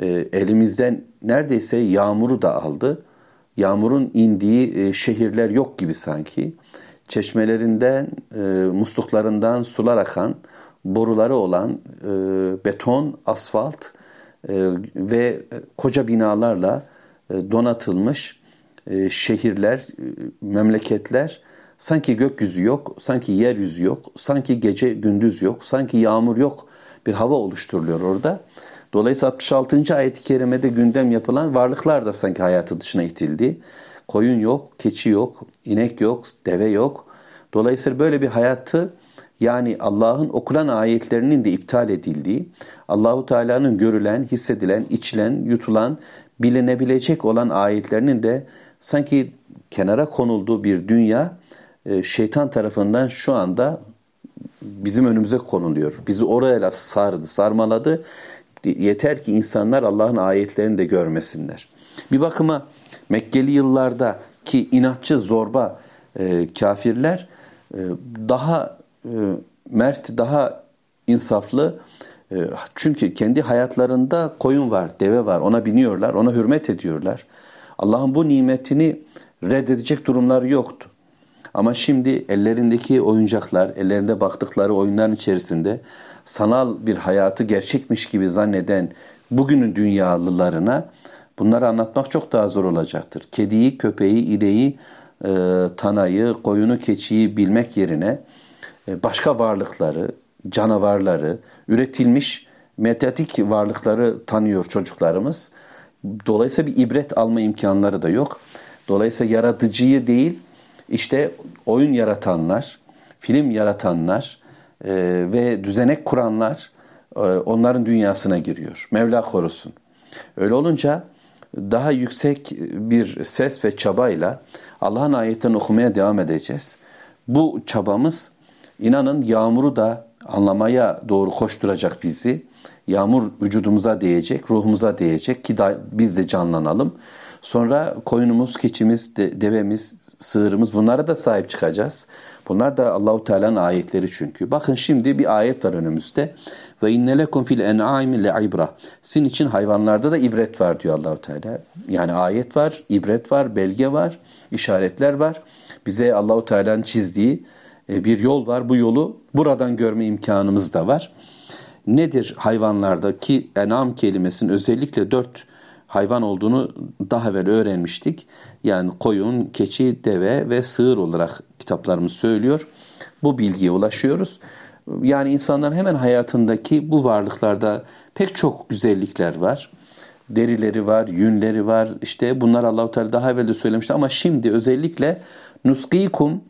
e, elimizden neredeyse yağmuru da aldı. Yağmurun indiği e, şehirler yok gibi sanki. Çeşmelerinden, e, musluklarından sular akan, boruları olan e, beton, asfalt ve koca binalarla donatılmış şehirler, memleketler sanki gökyüzü yok, sanki yeryüzü yok, sanki gece gündüz yok, sanki yağmur yok bir hava oluşturuluyor orada. Dolayısıyla 66. ayet-i kerimede gündem yapılan varlıklar da sanki hayatı dışına itildi. Koyun yok, keçi yok, inek yok, deve yok. Dolayısıyla böyle bir hayatı yani Allah'ın okulan ayetlerinin de iptal edildiği, Allahu Teala'nın görülen, hissedilen, içilen, yutulan, bilinebilecek olan ayetlerinin de sanki kenara konulduğu bir dünya e, şeytan tarafından şu anda bizim önümüze konuluyor. Bizi oraya sardı, sarmaladı Yeter ki insanlar Allah'ın ayetlerini de görmesinler. Bir bakıma Mekkeli yıllarda ki inatçı, zorba e, kafirler e, daha e, mert, daha insaflı e, çünkü kendi hayatlarında koyun var, deve var. Ona biniyorlar, ona hürmet ediyorlar. Allah'ın bu nimetini reddedecek durumları yoktu. Ama şimdi ellerindeki oyuncaklar, ellerinde baktıkları oyunların içerisinde sanal bir hayatı gerçekmiş gibi zanneden bugünün dünyalılarına bunları anlatmak çok daha zor olacaktır. Kediyi, köpeği, ineği, e, tanayı, koyunu, keçiyi bilmek yerine e, başka varlıkları, canavarları, üretilmiş metatik varlıkları tanıyor çocuklarımız. Dolayısıyla bir ibret alma imkanları da yok. Dolayısıyla yaratıcıyı değil, işte oyun yaratanlar, film yaratanlar e, ve düzenek kuranlar e, onların dünyasına giriyor. Mevla korusun. Öyle olunca daha yüksek bir ses ve çabayla Allah'ın ayetlerini okumaya devam edeceğiz. Bu çabamız inanın yağmuru da anlamaya doğru koşturacak bizi. Yağmur vücudumuza değecek, ruhumuza değecek ki da biz de canlanalım. Sonra koyunumuz, keçimiz, de, devemiz, sığırımız bunlara da sahip çıkacağız. Bunlar da Allahu Teala'nın ayetleri çünkü. Bakın şimdi bir ayet var önümüzde. Ve inne lekum fil en'ami ibra. Sizin için hayvanlarda da ibret var diyor Allahu Teala. Yani ayet var, ibret var, belge var, işaretler var. Bize Allahu Teala'nın çizdiği e, bir yol var. Bu yolu buradan görme imkanımız da var. Nedir hayvanlardaki en'am kelimesinin özellikle dört hayvan olduğunu daha evvel öğrenmiştik. Yani koyun, keçi, deve ve sığır olarak kitaplarımız söylüyor. Bu bilgiye ulaşıyoruz. Yani insanların hemen hayatındaki bu varlıklarda pek çok güzellikler var. Derileri var, yünleri var. İşte bunlar Allahu Teala daha evvel de söylemişti ama şimdi özellikle nuskikum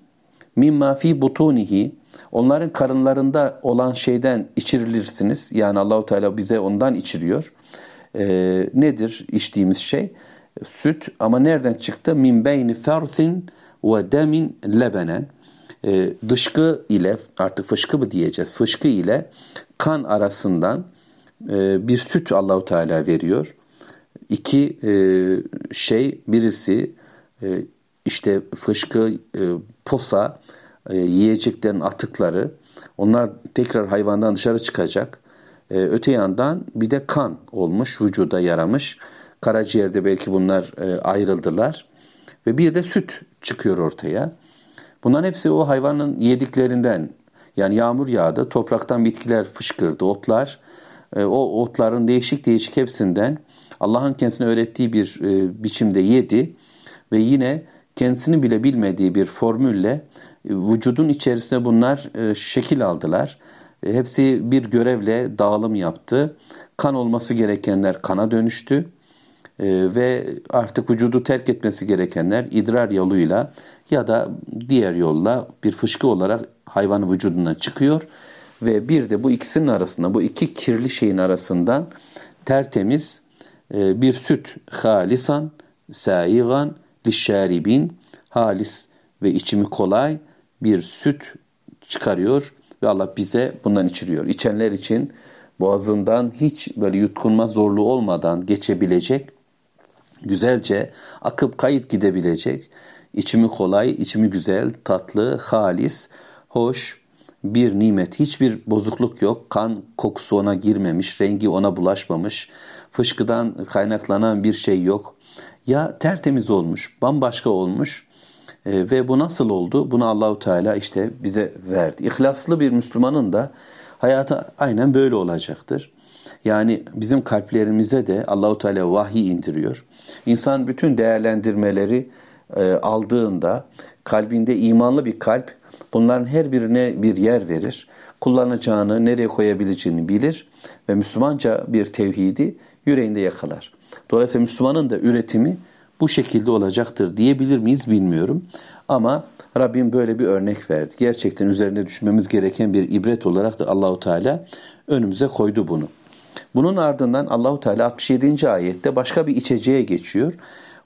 mimma fi butunihi onların karınlarında olan şeyden içirilirsiniz. Yani Allahu Teala bize ondan içiriyor. Ee, nedir içtiğimiz şey? Süt ama nereden çıktı? Min beyni fersin ve demin lebenen e, dışkı ile artık fışkı mı diyeceğiz fışkı ile kan arasından e, bir süt Allahu Teala veriyor. İki e, şey birisi e, işte fışkı, e, posa, e, yiyeceklerin atıkları onlar tekrar hayvandan dışarı çıkacak. E, öte yandan bir de kan olmuş, vücuda yaramış. Karaciğerde belki bunlar e, ayrıldılar. Ve bir de süt çıkıyor ortaya. Bunların hepsi o hayvanın yediklerinden. Yani yağmur yağdı, topraktan bitkiler fışkırdı, otlar. E, o otların değişik değişik hepsinden Allah'ın kendisine öğrettiği bir e, biçimde yedi ve yine kendisini bile bilmediği bir formülle e, vücudun içerisine bunlar e, şekil aldılar. E, hepsi bir görevle dağılım yaptı. Kan olması gerekenler kana dönüştü. Ee, ve artık vücudu terk etmesi gerekenler idrar yoluyla ya da diğer yolla bir fışkı olarak hayvanın vücudundan çıkıyor ve bir de bu ikisinin arasında bu iki kirli şeyin arasından tertemiz e, bir süt halisan saigan lişşaribin halis ve içimi kolay bir süt çıkarıyor ve Allah bize bundan içiriyor. İçenler için boğazından hiç böyle yutkunma zorluğu olmadan geçebilecek güzelce akıp kayıp gidebilecek, içimi kolay, içimi güzel, tatlı, halis, hoş bir nimet. Hiçbir bozukluk yok. Kan kokusu ona girmemiş, rengi ona bulaşmamış. Fışkıdan kaynaklanan bir şey yok. Ya tertemiz olmuş, bambaşka olmuş. E, ve bu nasıl oldu? Bunu Allahu Teala işte bize verdi. İhlaslı bir Müslümanın da hayatı aynen böyle olacaktır. Yani bizim kalplerimize de Allahu Teala vahiy indiriyor. İnsan bütün değerlendirmeleri e, aldığında kalbinde imanlı bir kalp bunların her birine bir yer verir. Kullanacağını, nereye koyabileceğini bilir ve Müslümanca bir tevhidi yüreğinde yakalar. Dolayısıyla Müslümanın da üretimi bu şekilde olacaktır diyebilir miyiz bilmiyorum. Ama Rabbim böyle bir örnek verdi. Gerçekten üzerine düşünmemiz gereken bir ibret olarak da Allahu Teala önümüze koydu bunu. Bunun ardından Allahu Teala 67. ayette başka bir içeceğe geçiyor.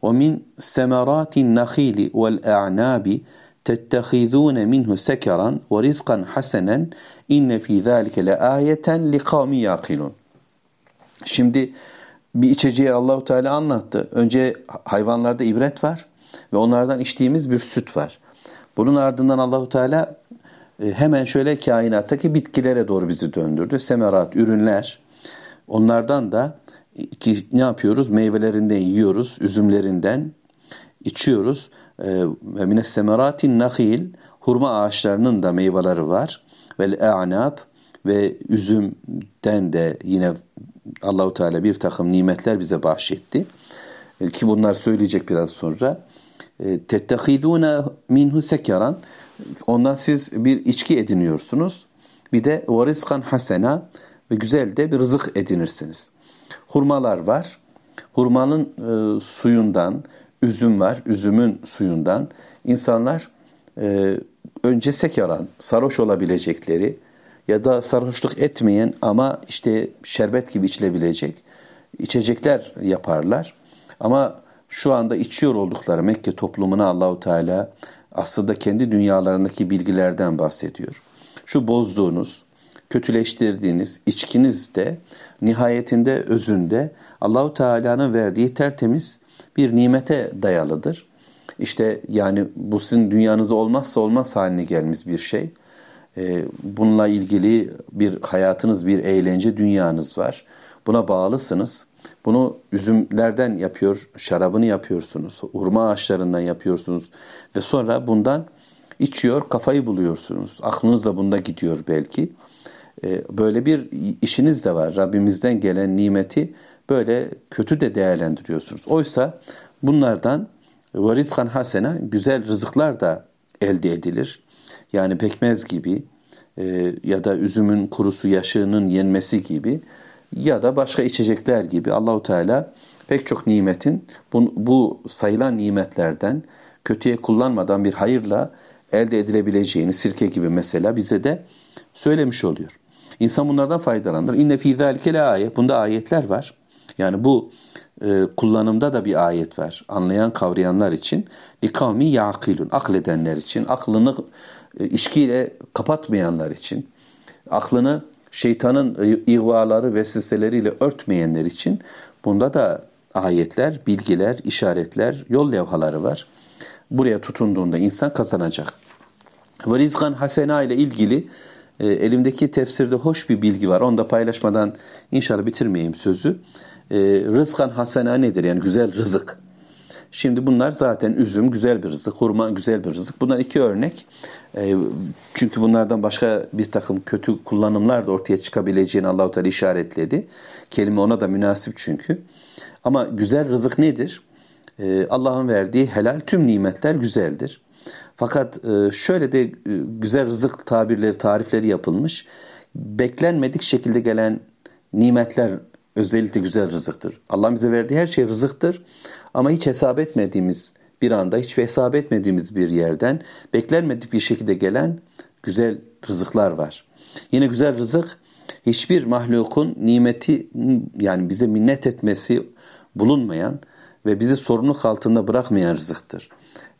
O min semeratin nakhili vel a'nabi tettehizun minhu sekeran ve rizqan hasenen inne fi zalike le ayeten li kavmi yaqilun. Şimdi bir içeceği Allahu Teala anlattı. Önce hayvanlarda ibret var ve onlardan içtiğimiz bir süt var. Bunun ardından Allahu Teala e, hemen şöyle kainattaki bitkilere doğru bizi döndürdü. Semerat, ürünler, Onlardan da ki ne yapıyoruz? Meyvelerinden yiyoruz, üzümlerinden içiyoruz. Ve mines semeratin nahil hurma ağaçlarının da meyveleri var. Ve a'nab ve üzümden de yine Allahu Teala bir takım nimetler bize bahşetti. Ee, ki bunlar söyleyecek biraz sonra. Ee, Tettehidune minhu sekeran ondan siz bir içki ediniyorsunuz. Bir de varizkan hasena ve güzel de bir rızık edinirsiniz. Hurmalar var. Hurmanın e, suyundan, üzüm var, üzümün suyundan insanlar e, önce sekaran, sarhoş olabilecekleri ya da sarhoşluk etmeyen ama işte şerbet gibi içilebilecek içecekler yaparlar. Ama şu anda içiyor oldukları Mekke toplumuna Allahu Teala aslında kendi dünyalarındaki bilgilerden bahsediyor. Şu bozduğunuz, kötüleştirdiğiniz içkiniz de nihayetinde özünde Allahu Teala'nın verdiği tertemiz bir nimete dayalıdır. İşte yani bu sizin dünyanızda olmazsa olmaz haline gelmiş bir şey. Ee, bununla ilgili bir hayatınız, bir eğlence dünyanız var. Buna bağlısınız. Bunu üzümlerden yapıyor, şarabını yapıyorsunuz, hurma ağaçlarından yapıyorsunuz ve sonra bundan içiyor, kafayı buluyorsunuz. Aklınız da bunda gidiyor belki. Ee, böyle bir işiniz de var. Rabbimizden gelen nimeti böyle kötü de değerlendiriyorsunuz. Oysa bunlardan ve rizkan hasena güzel rızıklar da elde edilir. Yani pekmez gibi e, ya da üzümün kurusu yaşığının yenmesi gibi ya da başka içecekler gibi Allahu Teala pek çok nimetin bu, bu sayılan nimetlerden kötüye kullanmadan bir hayırla elde edilebileceğini sirke gibi mesela bize de söylemiş oluyor. İnsan bunlardan faydalanır. İnne fî zâlike ayet. Bunda ayetler var. Yani bu e, kullanımda da bir ayet var. Anlayan, kavrayanlar için. Likavmi yaqilun. Akledenler için. Aklını içkiyle kapatmayanlar için. Aklını şeytanın ihvaları, vesveseleriyle örtmeyenler için. Bunda da ayetler, bilgiler, işaretler, yol levhaları var. Buraya tutunduğunda insan kazanacak. Ve rizkan hasena ile ilgili e, elimdeki tefsirde hoş bir bilgi var. Onu da paylaşmadan inşallah bitirmeyeyim sözü e, rızkan hasena nedir? Yani güzel rızık. Şimdi bunlar zaten üzüm güzel bir rızık, hurma güzel bir rızık. Bunlar iki örnek. E, çünkü bunlardan başka bir takım kötü kullanımlar da ortaya çıkabileceğini Allahu Teala işaretledi. Kelime ona da münasip çünkü. Ama güzel rızık nedir? E, Allah'ın verdiği helal tüm nimetler güzeldir. Fakat e, şöyle de e, güzel rızık tabirleri, tarifleri yapılmış. Beklenmedik şekilde gelen nimetler özellikle güzel rızıktır. Allah bize verdiği her şey rızıktır. Ama hiç hesap etmediğimiz bir anda, hiç hesap etmediğimiz bir yerden beklenmedik bir şekilde gelen güzel rızıklar var. Yine güzel rızık hiçbir mahlukun nimeti yani bize minnet etmesi bulunmayan ve bizi sorumluluk altında bırakmayan rızıktır.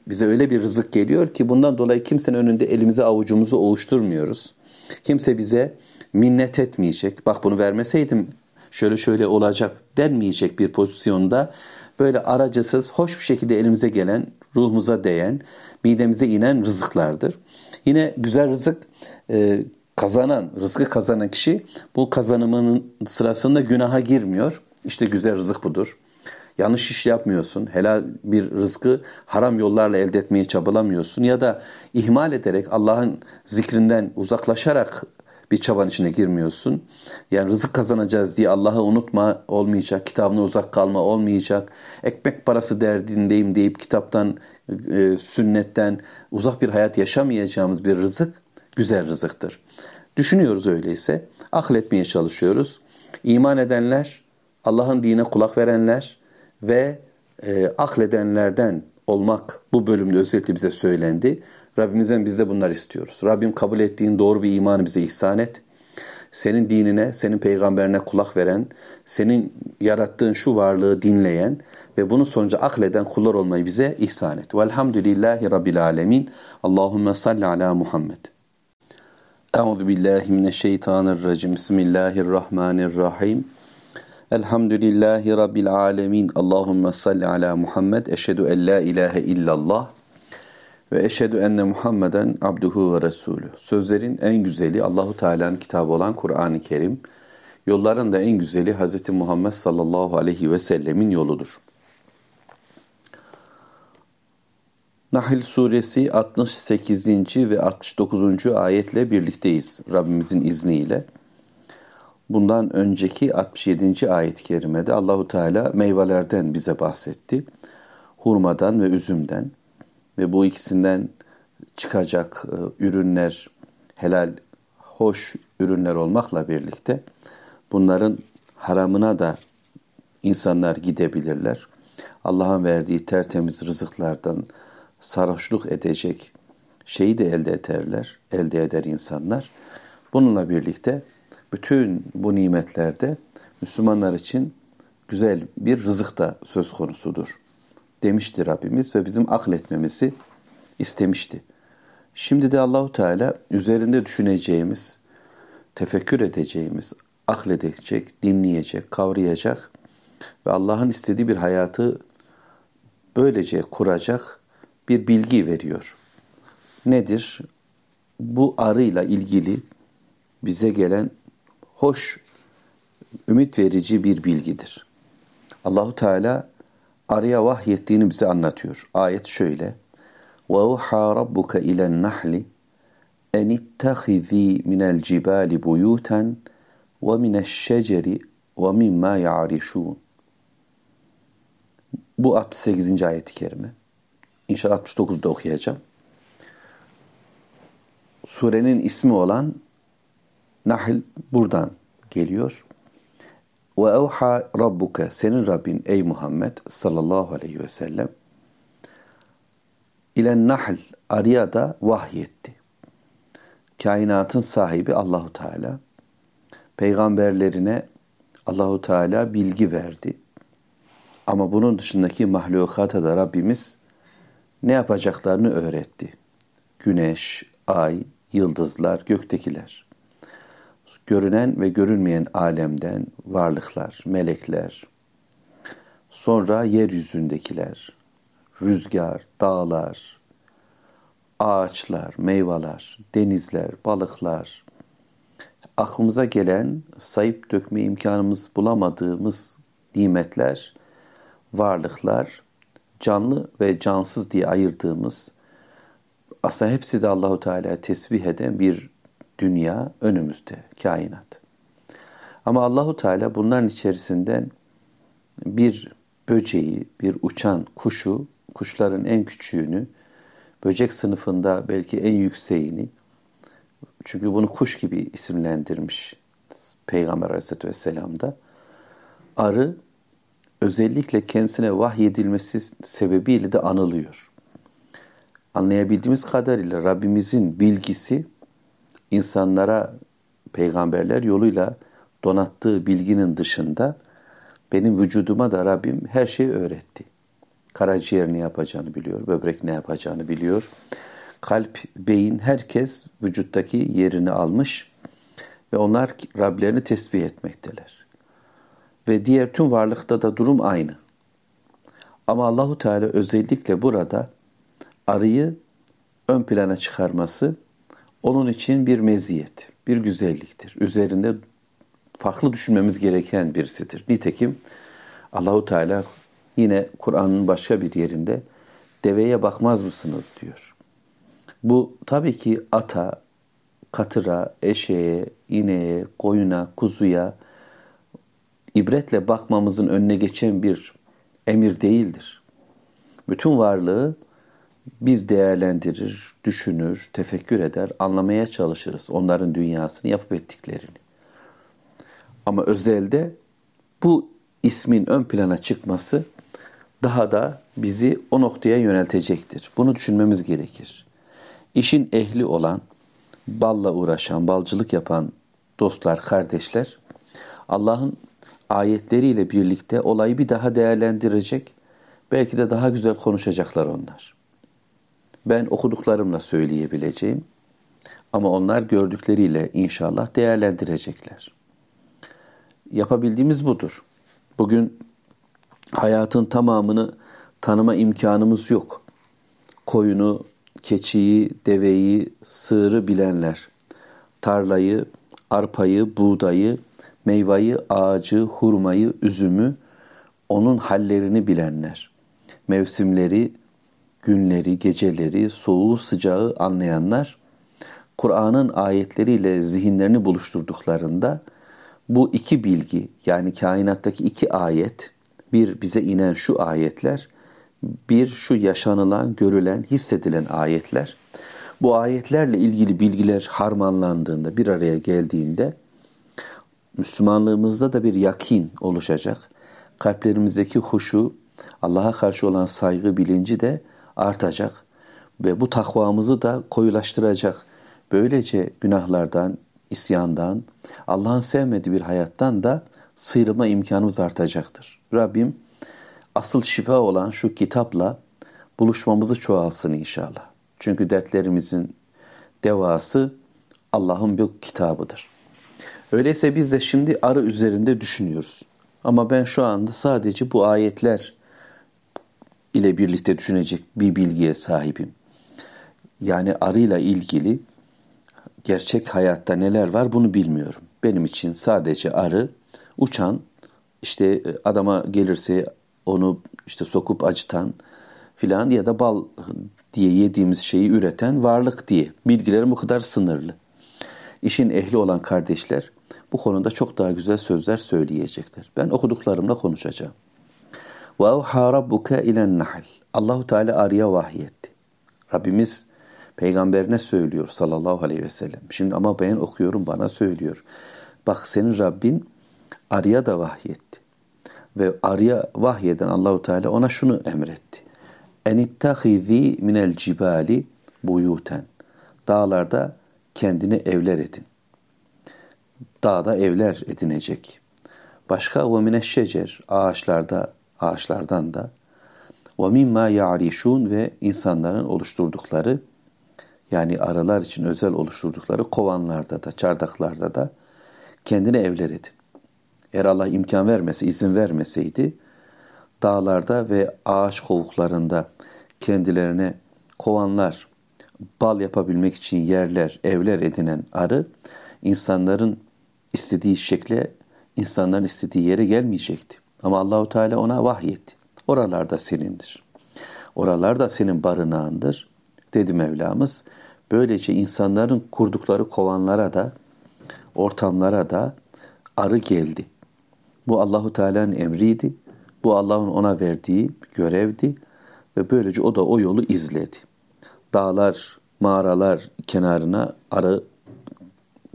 Bize öyle bir rızık geliyor ki bundan dolayı kimsenin önünde elimizi avucumuzu ovuşturmuyoruz. Kimse bize minnet etmeyecek. Bak bunu vermeseydim şöyle şöyle olacak denmeyecek bir pozisyonda böyle aracısız hoş bir şekilde elimize gelen, ruhumuza değen, midemize inen rızıklardır. Yine güzel rızık e, kazanan, rızkı kazanan kişi bu kazanımının sırasında günaha girmiyor. İşte güzel rızık budur. Yanlış iş yapmıyorsun. Helal bir rızkı haram yollarla elde etmeye çabalamıyorsun. Ya da ihmal ederek Allah'ın zikrinden uzaklaşarak bir çaban içine girmiyorsun. Yani rızık kazanacağız diye Allah'ı unutma olmayacak, kitabına uzak kalma olmayacak. Ekmek parası derdindeyim deyip kitaptan, e, sünnetten uzak bir hayat yaşamayacağımız bir rızık güzel rızıktır. Düşünüyoruz öyleyse, akletmeye çalışıyoruz. İman edenler, Allah'ın dine kulak verenler ve e, akledenlerden olmak bu bölümde özellikle bize söylendi. Rabbimizden biz de bunlar istiyoruz. Rabbim kabul ettiğin doğru bir imanı bize ihsan et. Senin dinine, senin peygamberine kulak veren, senin yarattığın şu varlığı dinleyen ve bunun sonucu akleden kullar olmayı bize ihsan et. Velhamdülillahi Rabbil alemin. Allahümme salli ala Muhammed. Euzu billahi mineşşeytanirracim. Bismillahirrahmanirrahim. Elhamdülillahi Rabbil alemin. Allahümme salli ala Muhammed. Eşhedü en la ilahe illallah ve eşhedü enne Muhammeden abduhu ve resulü. Sözlerin en güzeli Allahu Teala'nın kitabı olan Kur'an-ı Kerim. Yolların da en güzeli Hz. Muhammed sallallahu aleyhi ve sellemin yoludur. Nahl suresi 68. ve 69. ayetle birlikteyiz Rabbimizin izniyle. Bundan önceki 67. ayet-i kerimede Allahu Teala meyvelerden bize bahsetti. Hurmadan ve üzümden ve bu ikisinden çıkacak e, ürünler helal, hoş ürünler olmakla birlikte bunların haramına da insanlar gidebilirler. Allah'ın verdiği tertemiz rızıklardan sarhoşluk edecek şeyi de elde ederler, elde eder insanlar. Bununla birlikte bütün bu nimetlerde Müslümanlar için güzel bir rızık da söz konusudur demişti Rabbimiz ve bizim akletmemizi istemişti. Şimdi de Allahu Teala üzerinde düşüneceğimiz, tefekkür edeceğimiz, akledecek, dinleyecek, kavrayacak ve Allah'ın istediği bir hayatı böylece kuracak bir bilgi veriyor. Nedir? Bu arıyla ilgili bize gelen hoş, ümit verici bir bilgidir. Allahu Teala arıya vahyettiğini bize anlatıyor. Ayet şöyle. وَاُوحَى رَبُّكَ اِلَى النَّحْلِ اَنِ اتَّخِذ۪ي مِنَ الْجِبَالِ بُيُوتًا وَمِنَ الشَّجَرِ وَمِمَّا يَعْرِشُونَ Bu 68. ayet-i kerime. İnşallah 69'da okuyacağım. Surenin ismi olan Nahl buradan geliyor. Ve evha rabbuke senin Rabbin ey Muhammed sallallahu aleyhi ve sellem ile nahl arıya da vahyetti. Kainatın sahibi Allahu Teala peygamberlerine Allahu Teala bilgi verdi. Ama bunun dışındaki mahlukata da Rabbimiz ne yapacaklarını öğretti. Güneş, ay, yıldızlar, göktekiler görünen ve görünmeyen alemden varlıklar, melekler, sonra yeryüzündekiler, rüzgar, dağlar, ağaçlar, meyveler, denizler, balıklar, aklımıza gelen sayıp dökme imkanımız bulamadığımız nimetler, varlıklar, canlı ve cansız diye ayırdığımız aslında hepsi de Allahu Teala tesbih eden bir dünya önümüzde, kainat. Ama Allahu Teala bunların içerisinden bir böceği, bir uçan kuşu, kuşların en küçüğünü, böcek sınıfında belki en yükseğini, çünkü bunu kuş gibi isimlendirmiş Peygamber Aleyhisselatü Vesselam'da, arı özellikle kendisine vahyedilmesi sebebiyle de anılıyor. Anlayabildiğimiz kadarıyla Rabbimizin bilgisi insanlara peygamberler yoluyla donattığı bilginin dışında benim vücuduma da Rabbim her şeyi öğretti. Karaciğer ne yapacağını biliyor, böbrek ne yapacağını biliyor. Kalp, beyin herkes vücuttaki yerini almış ve onlar Rablerini tesbih etmekteler. Ve diğer tüm varlıkta da durum aynı. Ama Allahu Teala özellikle burada arıyı ön plana çıkarması onun için bir meziyet, bir güzelliktir. Üzerinde farklı düşünmemiz gereken birisidir. Nitekim Allahu Teala yine Kur'an'ın başka bir yerinde deveye bakmaz mısınız diyor. Bu tabii ki ata, katıra, eşeğe, ineğe, koyuna, kuzuya ibretle bakmamızın önüne geçen bir emir değildir. Bütün varlığı biz değerlendirir, düşünür, tefekkür eder, anlamaya çalışırız onların dünyasını yapıp ettiklerini. Ama özelde bu ismin ön plana çıkması daha da bizi o noktaya yöneltecektir. Bunu düşünmemiz gerekir. İşin ehli olan, balla uğraşan, balcılık yapan dostlar, kardeşler Allah'ın ayetleriyle birlikte olayı bir daha değerlendirecek, belki de daha güzel konuşacaklar onlar ben okuduklarımla söyleyebileceğim. Ama onlar gördükleriyle inşallah değerlendirecekler. Yapabildiğimiz budur. Bugün hayatın tamamını tanıma imkanımız yok. Koyunu, keçiyi, deveyi, sığırı bilenler, tarlayı, arpayı, buğdayı, meyveyi, ağacı, hurmayı, üzümü, onun hallerini bilenler, mevsimleri, günleri, geceleri, soğuğu, sıcağı anlayanlar Kur'an'ın ayetleriyle zihinlerini buluşturduklarında bu iki bilgi yani kainattaki iki ayet, bir bize inen şu ayetler, bir şu yaşanılan, görülen, hissedilen ayetler. Bu ayetlerle ilgili bilgiler harmanlandığında, bir araya geldiğinde Müslümanlığımızda da bir yakin oluşacak. Kalplerimizdeki huşu, Allah'a karşı olan saygı bilinci de artacak. ve bu takvamızı da koyulaştıracak. Böylece günahlardan, isyandan, Allah'ın sevmediği bir hayattan da sıyrılma imkanımız artacaktır. Rabbim asıl şifa olan şu kitapla buluşmamızı çoğalsın inşallah. Çünkü dertlerimizin devası Allah'ın bir kitabıdır. Öyleyse biz de şimdi arı üzerinde düşünüyoruz. Ama ben şu anda sadece bu ayetler ile birlikte düşünecek bir bilgiye sahibim. Yani arıyla ilgili gerçek hayatta neler var bunu bilmiyorum. Benim için sadece arı uçan işte e, adama gelirse onu işte sokup acıtan filan ya da bal diye yediğimiz şeyi üreten varlık diye. Bilgilerim bu kadar sınırlı. İşin ehli olan kardeşler bu konuda çok daha güzel sözler söyleyecekler. Ben okuduklarımla konuşacağım. Ve evha rabbuke ilen nahl. Allahu Teala arıya vahyetti. Rabbimiz peygamberine söylüyor sallallahu aleyhi ve sellem. Şimdi ama ben okuyorum bana söylüyor. Bak senin Rabbin arıya da vahyetti. Ve arıya vahyeden Allahu Teala ona şunu emretti. Enittahizi minel cibali buyuten. Dağlarda kendine evler edin. Dağda evler edinecek. Başka ve mineşşecer ağaçlarda ağaçlardan da ve mimma ya'rişun ve insanların oluşturdukları yani arılar için özel oluşturdukları kovanlarda da çardaklarda da kendine evler edin. Eğer Allah imkan vermese, izin vermeseydi dağlarda ve ağaç kovuklarında kendilerine kovanlar, bal yapabilmek için yerler, evler edinen arı insanların istediği şekle, insanların istediği yere gelmeyecekti. Ama Allahu Teala ona vahyetti. Oralarda senindir. Oralar da senin barınağındır. Dedi Mevlamız. Böylece insanların kurdukları kovanlara da, ortamlara da arı geldi. Bu Allahu Teala'nın emriydi. Bu Allah'ın ona verdiği görevdi ve böylece o da o yolu izledi. Dağlar, mağaralar kenarına arı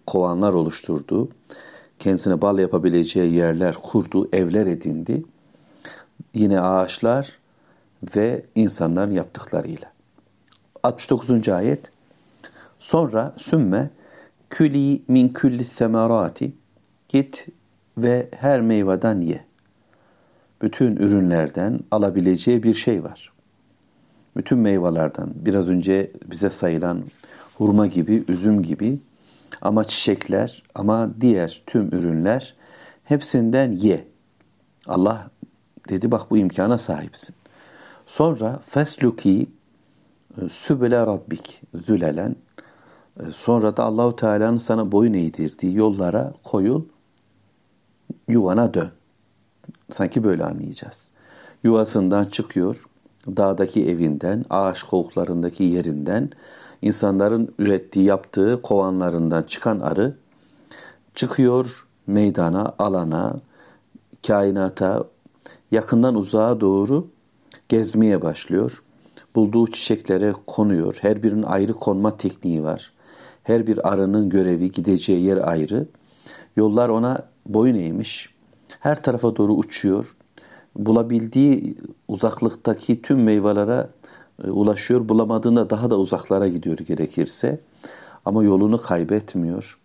kovanlar oluşturdu. Kendisine bal yapabileceği yerler kurdu, evler edindi. Yine ağaçlar ve insanların yaptıklarıyla. 69. ayet Sonra sümme küli min külli semerati git ve her meyveden ye. Bütün ürünlerden alabileceği bir şey var. Bütün meyvelerden biraz önce bize sayılan hurma gibi, üzüm gibi ama çiçekler ama diğer tüm ürünler hepsinden ye. Allah dedi bak bu imkana sahipsin. Sonra fesluki e, sübele rabbik zülelen e, sonra da Allahu Teala'nın sana boyun eğdirdiği yollara koyul yuvana dön. Sanki böyle anlayacağız. Yuvasından çıkıyor, dağdaki evinden, ağaç kovuklarındaki yerinden, insanların ürettiği, yaptığı kovanlarından çıkan arı çıkıyor meydana, alana, kainata, yakından uzağa doğru gezmeye başlıyor. Bulduğu çiçeklere konuyor. Her birinin ayrı konma tekniği var. Her bir arının görevi, gideceği yer ayrı. Yollar ona boyun eğmiş. Her tarafa doğru uçuyor. Bulabildiği uzaklıktaki tüm meyvelere ulaşıyor. Bulamadığında daha da uzaklara gidiyor gerekirse. Ama yolunu kaybetmiyor.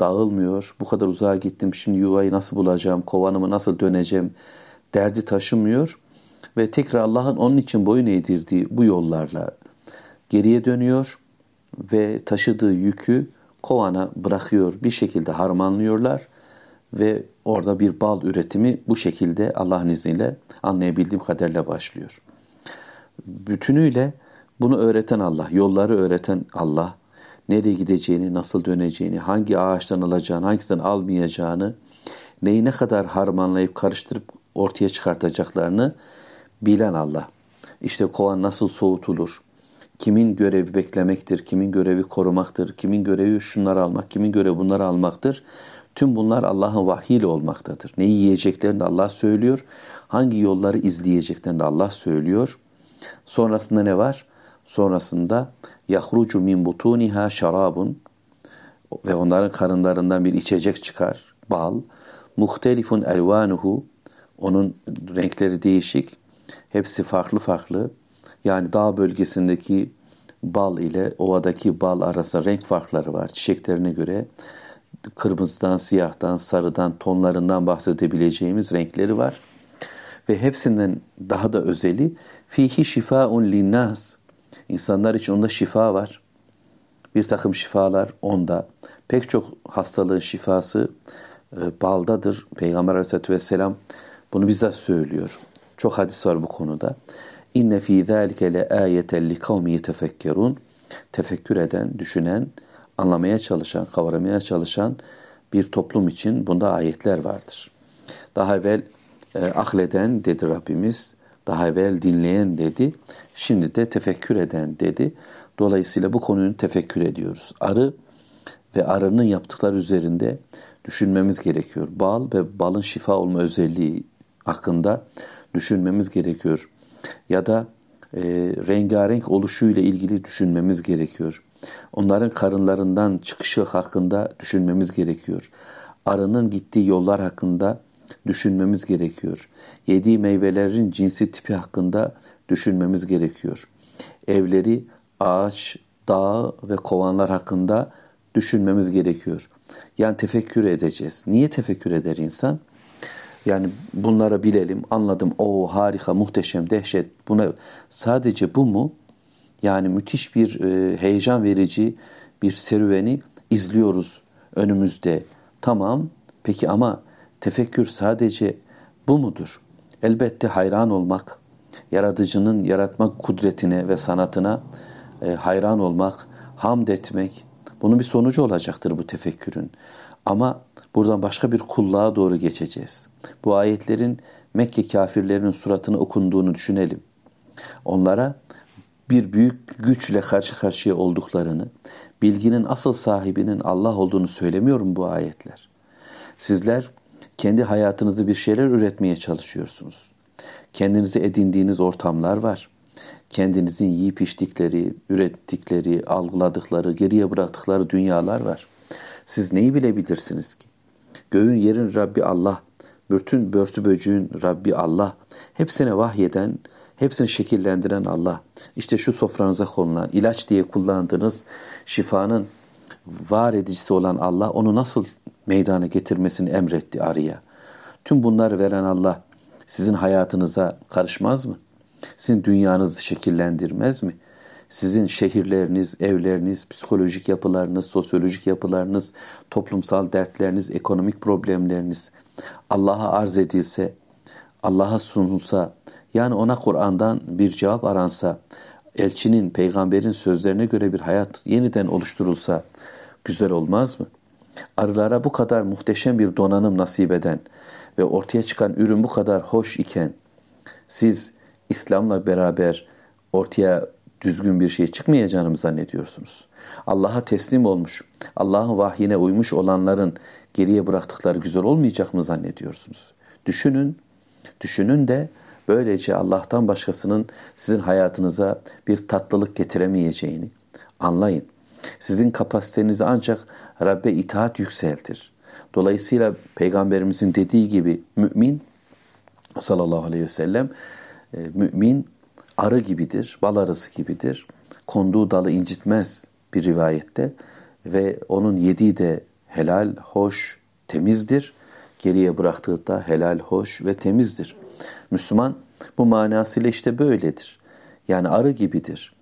Dağılmıyor. Bu kadar uzağa gittim şimdi yuvayı nasıl bulacağım, kovanımı nasıl döneceğim derdi taşımıyor. Ve tekrar Allah'ın onun için boyun eğdirdiği bu yollarla geriye dönüyor ve taşıdığı yükü kovana bırakıyor. Bir şekilde harmanlıyorlar ve orada bir bal üretimi bu şekilde Allah'ın izniyle anlayabildiğim kadarıyla başlıyor. Bütünüyle bunu öğreten Allah, yolları öğreten Allah, nereye gideceğini, nasıl döneceğini, hangi ağaçtan alacağını, hangisinden almayacağını, neyi ne kadar harmanlayıp karıştırıp ortaya çıkartacaklarını bilen Allah. İşte kovan nasıl soğutulur, kimin görevi beklemektir, kimin görevi korumaktır, kimin görevi şunları almak, kimin görevi bunları almaktır. Tüm bunlar Allah'ın vahyiyle olmaktadır. Neyi yiyeceklerini Allah söylüyor. Hangi yolları izleyeceklerini Allah söylüyor. Sonrasında ne var? Sonrasında yahrucu min butuniha şarabun ve onların karınlarından bir içecek çıkar. Bal. Muhtelifun elvanuhu onun renkleri değişik. Hepsi farklı farklı. Yani dağ bölgesindeki bal ile ovadaki bal arasında renk farkları var. Çiçeklerine göre kırmızıdan, siyahtan, sarıdan, tonlarından bahsedebileceğimiz renkleri var. Ve hepsinden daha da özeli fihi şifaun linnas. İnsanlar için onda şifa var. Bir takım şifalar onda. Pek çok hastalığın şifası e, baldadır. Peygamber aleyhissalatü vesselam bunu bizzat söylüyor. Çok hadis var bu konuda. İnne fî zâlike le âyeten li kavmi yetefekkerûn. Tefekkür eden, düşünen, anlamaya çalışan, kavramaya çalışan bir toplum için bunda ayetler vardır. Daha evvel e, ahleden dedi Rabbimiz, daha evvel dinleyen dedi, şimdi de tefekkür eden dedi. Dolayısıyla bu konuyu tefekkür ediyoruz. Arı ve arının yaptıkları üzerinde düşünmemiz gerekiyor. Bal ve balın şifa olma özelliği hakkında düşünmemiz gerekiyor. Ya da e, rengarenk oluşuyla ilgili düşünmemiz gerekiyor. Onların karınlarından çıkışı hakkında düşünmemiz gerekiyor. Arının gittiği yollar hakkında düşünmemiz gerekiyor. Yediği meyvelerin cinsi tipi hakkında düşünmemiz gerekiyor. Evleri, ağaç, dağ ve kovanlar hakkında düşünmemiz gerekiyor. Yani tefekkür edeceğiz. Niye tefekkür eder insan? Yani bunları bilelim, anladım. O harika, muhteşem, dehşet. Buna sadece bu mu? Yani müthiş bir e, heyecan verici bir serüveni izliyoruz önümüzde. Tamam. Peki ama tefekkür sadece bu mudur? Elbette hayran olmak, yaratıcının yaratmak kudretine ve sanatına e, hayran olmak, hamd etmek, bunun bir sonucu olacaktır bu tefekkürün. Ama buradan başka bir kulluğa doğru geçeceğiz. Bu ayetlerin Mekke kafirlerinin suratını okunduğunu düşünelim. Onlara bir büyük güçle karşı karşıya olduklarını, bilginin asıl sahibinin Allah olduğunu söylemiyorum bu ayetler. Sizler kendi hayatınızda bir şeyler üretmeye çalışıyorsunuz. Kendinize edindiğiniz ortamlar var. Kendinizin yiyip içtikleri, ürettikleri, algıladıkları, geriye bıraktıkları dünyalar var. Siz neyi bilebilirsiniz ki? Göğün yerin Rabbi Allah, bütün börtü böcüğün Rabbi Allah, hepsine vahyeden, hepsini şekillendiren Allah. İşte şu sofranıza konulan, ilaç diye kullandığınız şifanın var edicisi olan Allah onu nasıl meydana getirmesini emretti arıya. Tüm bunları veren Allah sizin hayatınıza karışmaz mı? Sizin dünyanızı şekillendirmez mi? Sizin şehirleriniz, evleriniz, psikolojik yapılarınız, sosyolojik yapılarınız, toplumsal dertleriniz, ekonomik problemleriniz Allah'a arz edilse, Allah'a sunulsa, yani ona Kur'an'dan bir cevap aransa, elçinin, peygamberin sözlerine göre bir hayat yeniden oluşturulsa güzel olmaz mı? Arılara bu kadar muhteşem bir donanım nasip eden ve ortaya çıkan ürün bu kadar hoş iken siz İslam'la beraber ortaya düzgün bir şey çıkmayacağını mı zannediyorsunuz? Allah'a teslim olmuş, Allah'ın vahyine uymuş olanların geriye bıraktıkları güzel olmayacak mı zannediyorsunuz? Düşünün, düşünün de böylece Allah'tan başkasının sizin hayatınıza bir tatlılık getiremeyeceğini anlayın. Sizin kapasitenizi ancak Rabbe itaat yükseltir. Dolayısıyla Peygamberimizin dediği gibi mümin sallallahu aleyhi ve sellem e, mümin arı gibidir, bal arısı gibidir. Konduğu dalı incitmez bir rivayette ve onun yediği de helal, hoş, temizdir. Geriye bıraktığı da helal, hoş ve temizdir. Müslüman bu manasıyla işte böyledir. Yani arı gibidir.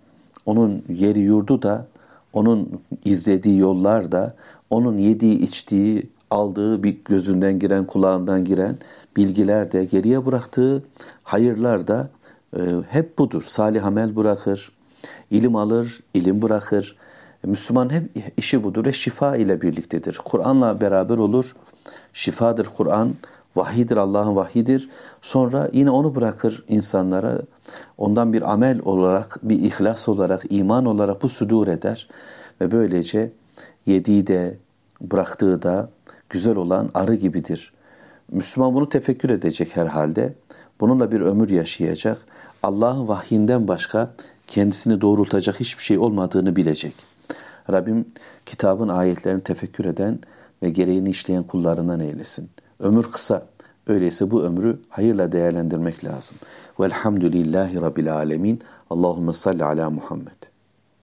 Onun yeri yurdu da, onun izlediği yollar da, onun yediği, içtiği, aldığı bir gözünden giren, kulağından giren bilgiler de, geriye bıraktığı hayırlar da e, hep budur. Salih amel bırakır, ilim alır, ilim bırakır. Müslüman hep işi budur ve şifa ile birliktedir. Kur'an'la beraber olur. Şifadır Kur'an, vahidir Allah'ın vahidir. Sonra yine onu bırakır insanlara. Ondan bir amel olarak, bir ihlas olarak, iman olarak bu sudur eder. Ve böylece yediği de, bıraktığı da güzel olan arı gibidir. Müslüman bunu tefekkür edecek herhalde. Bununla bir ömür yaşayacak. Allah'ın vahyinden başka kendisini doğrultacak hiçbir şey olmadığını bilecek. Rabbim kitabın ayetlerini tefekkür eden ve gereğini işleyen kullarından eylesin. Ömür kısa. Öyleyse bu ömrü hayırla değerlendirmek lazım. Velhamdülillahi Rabbil Alemin. Allahümme salli ala Muhammed.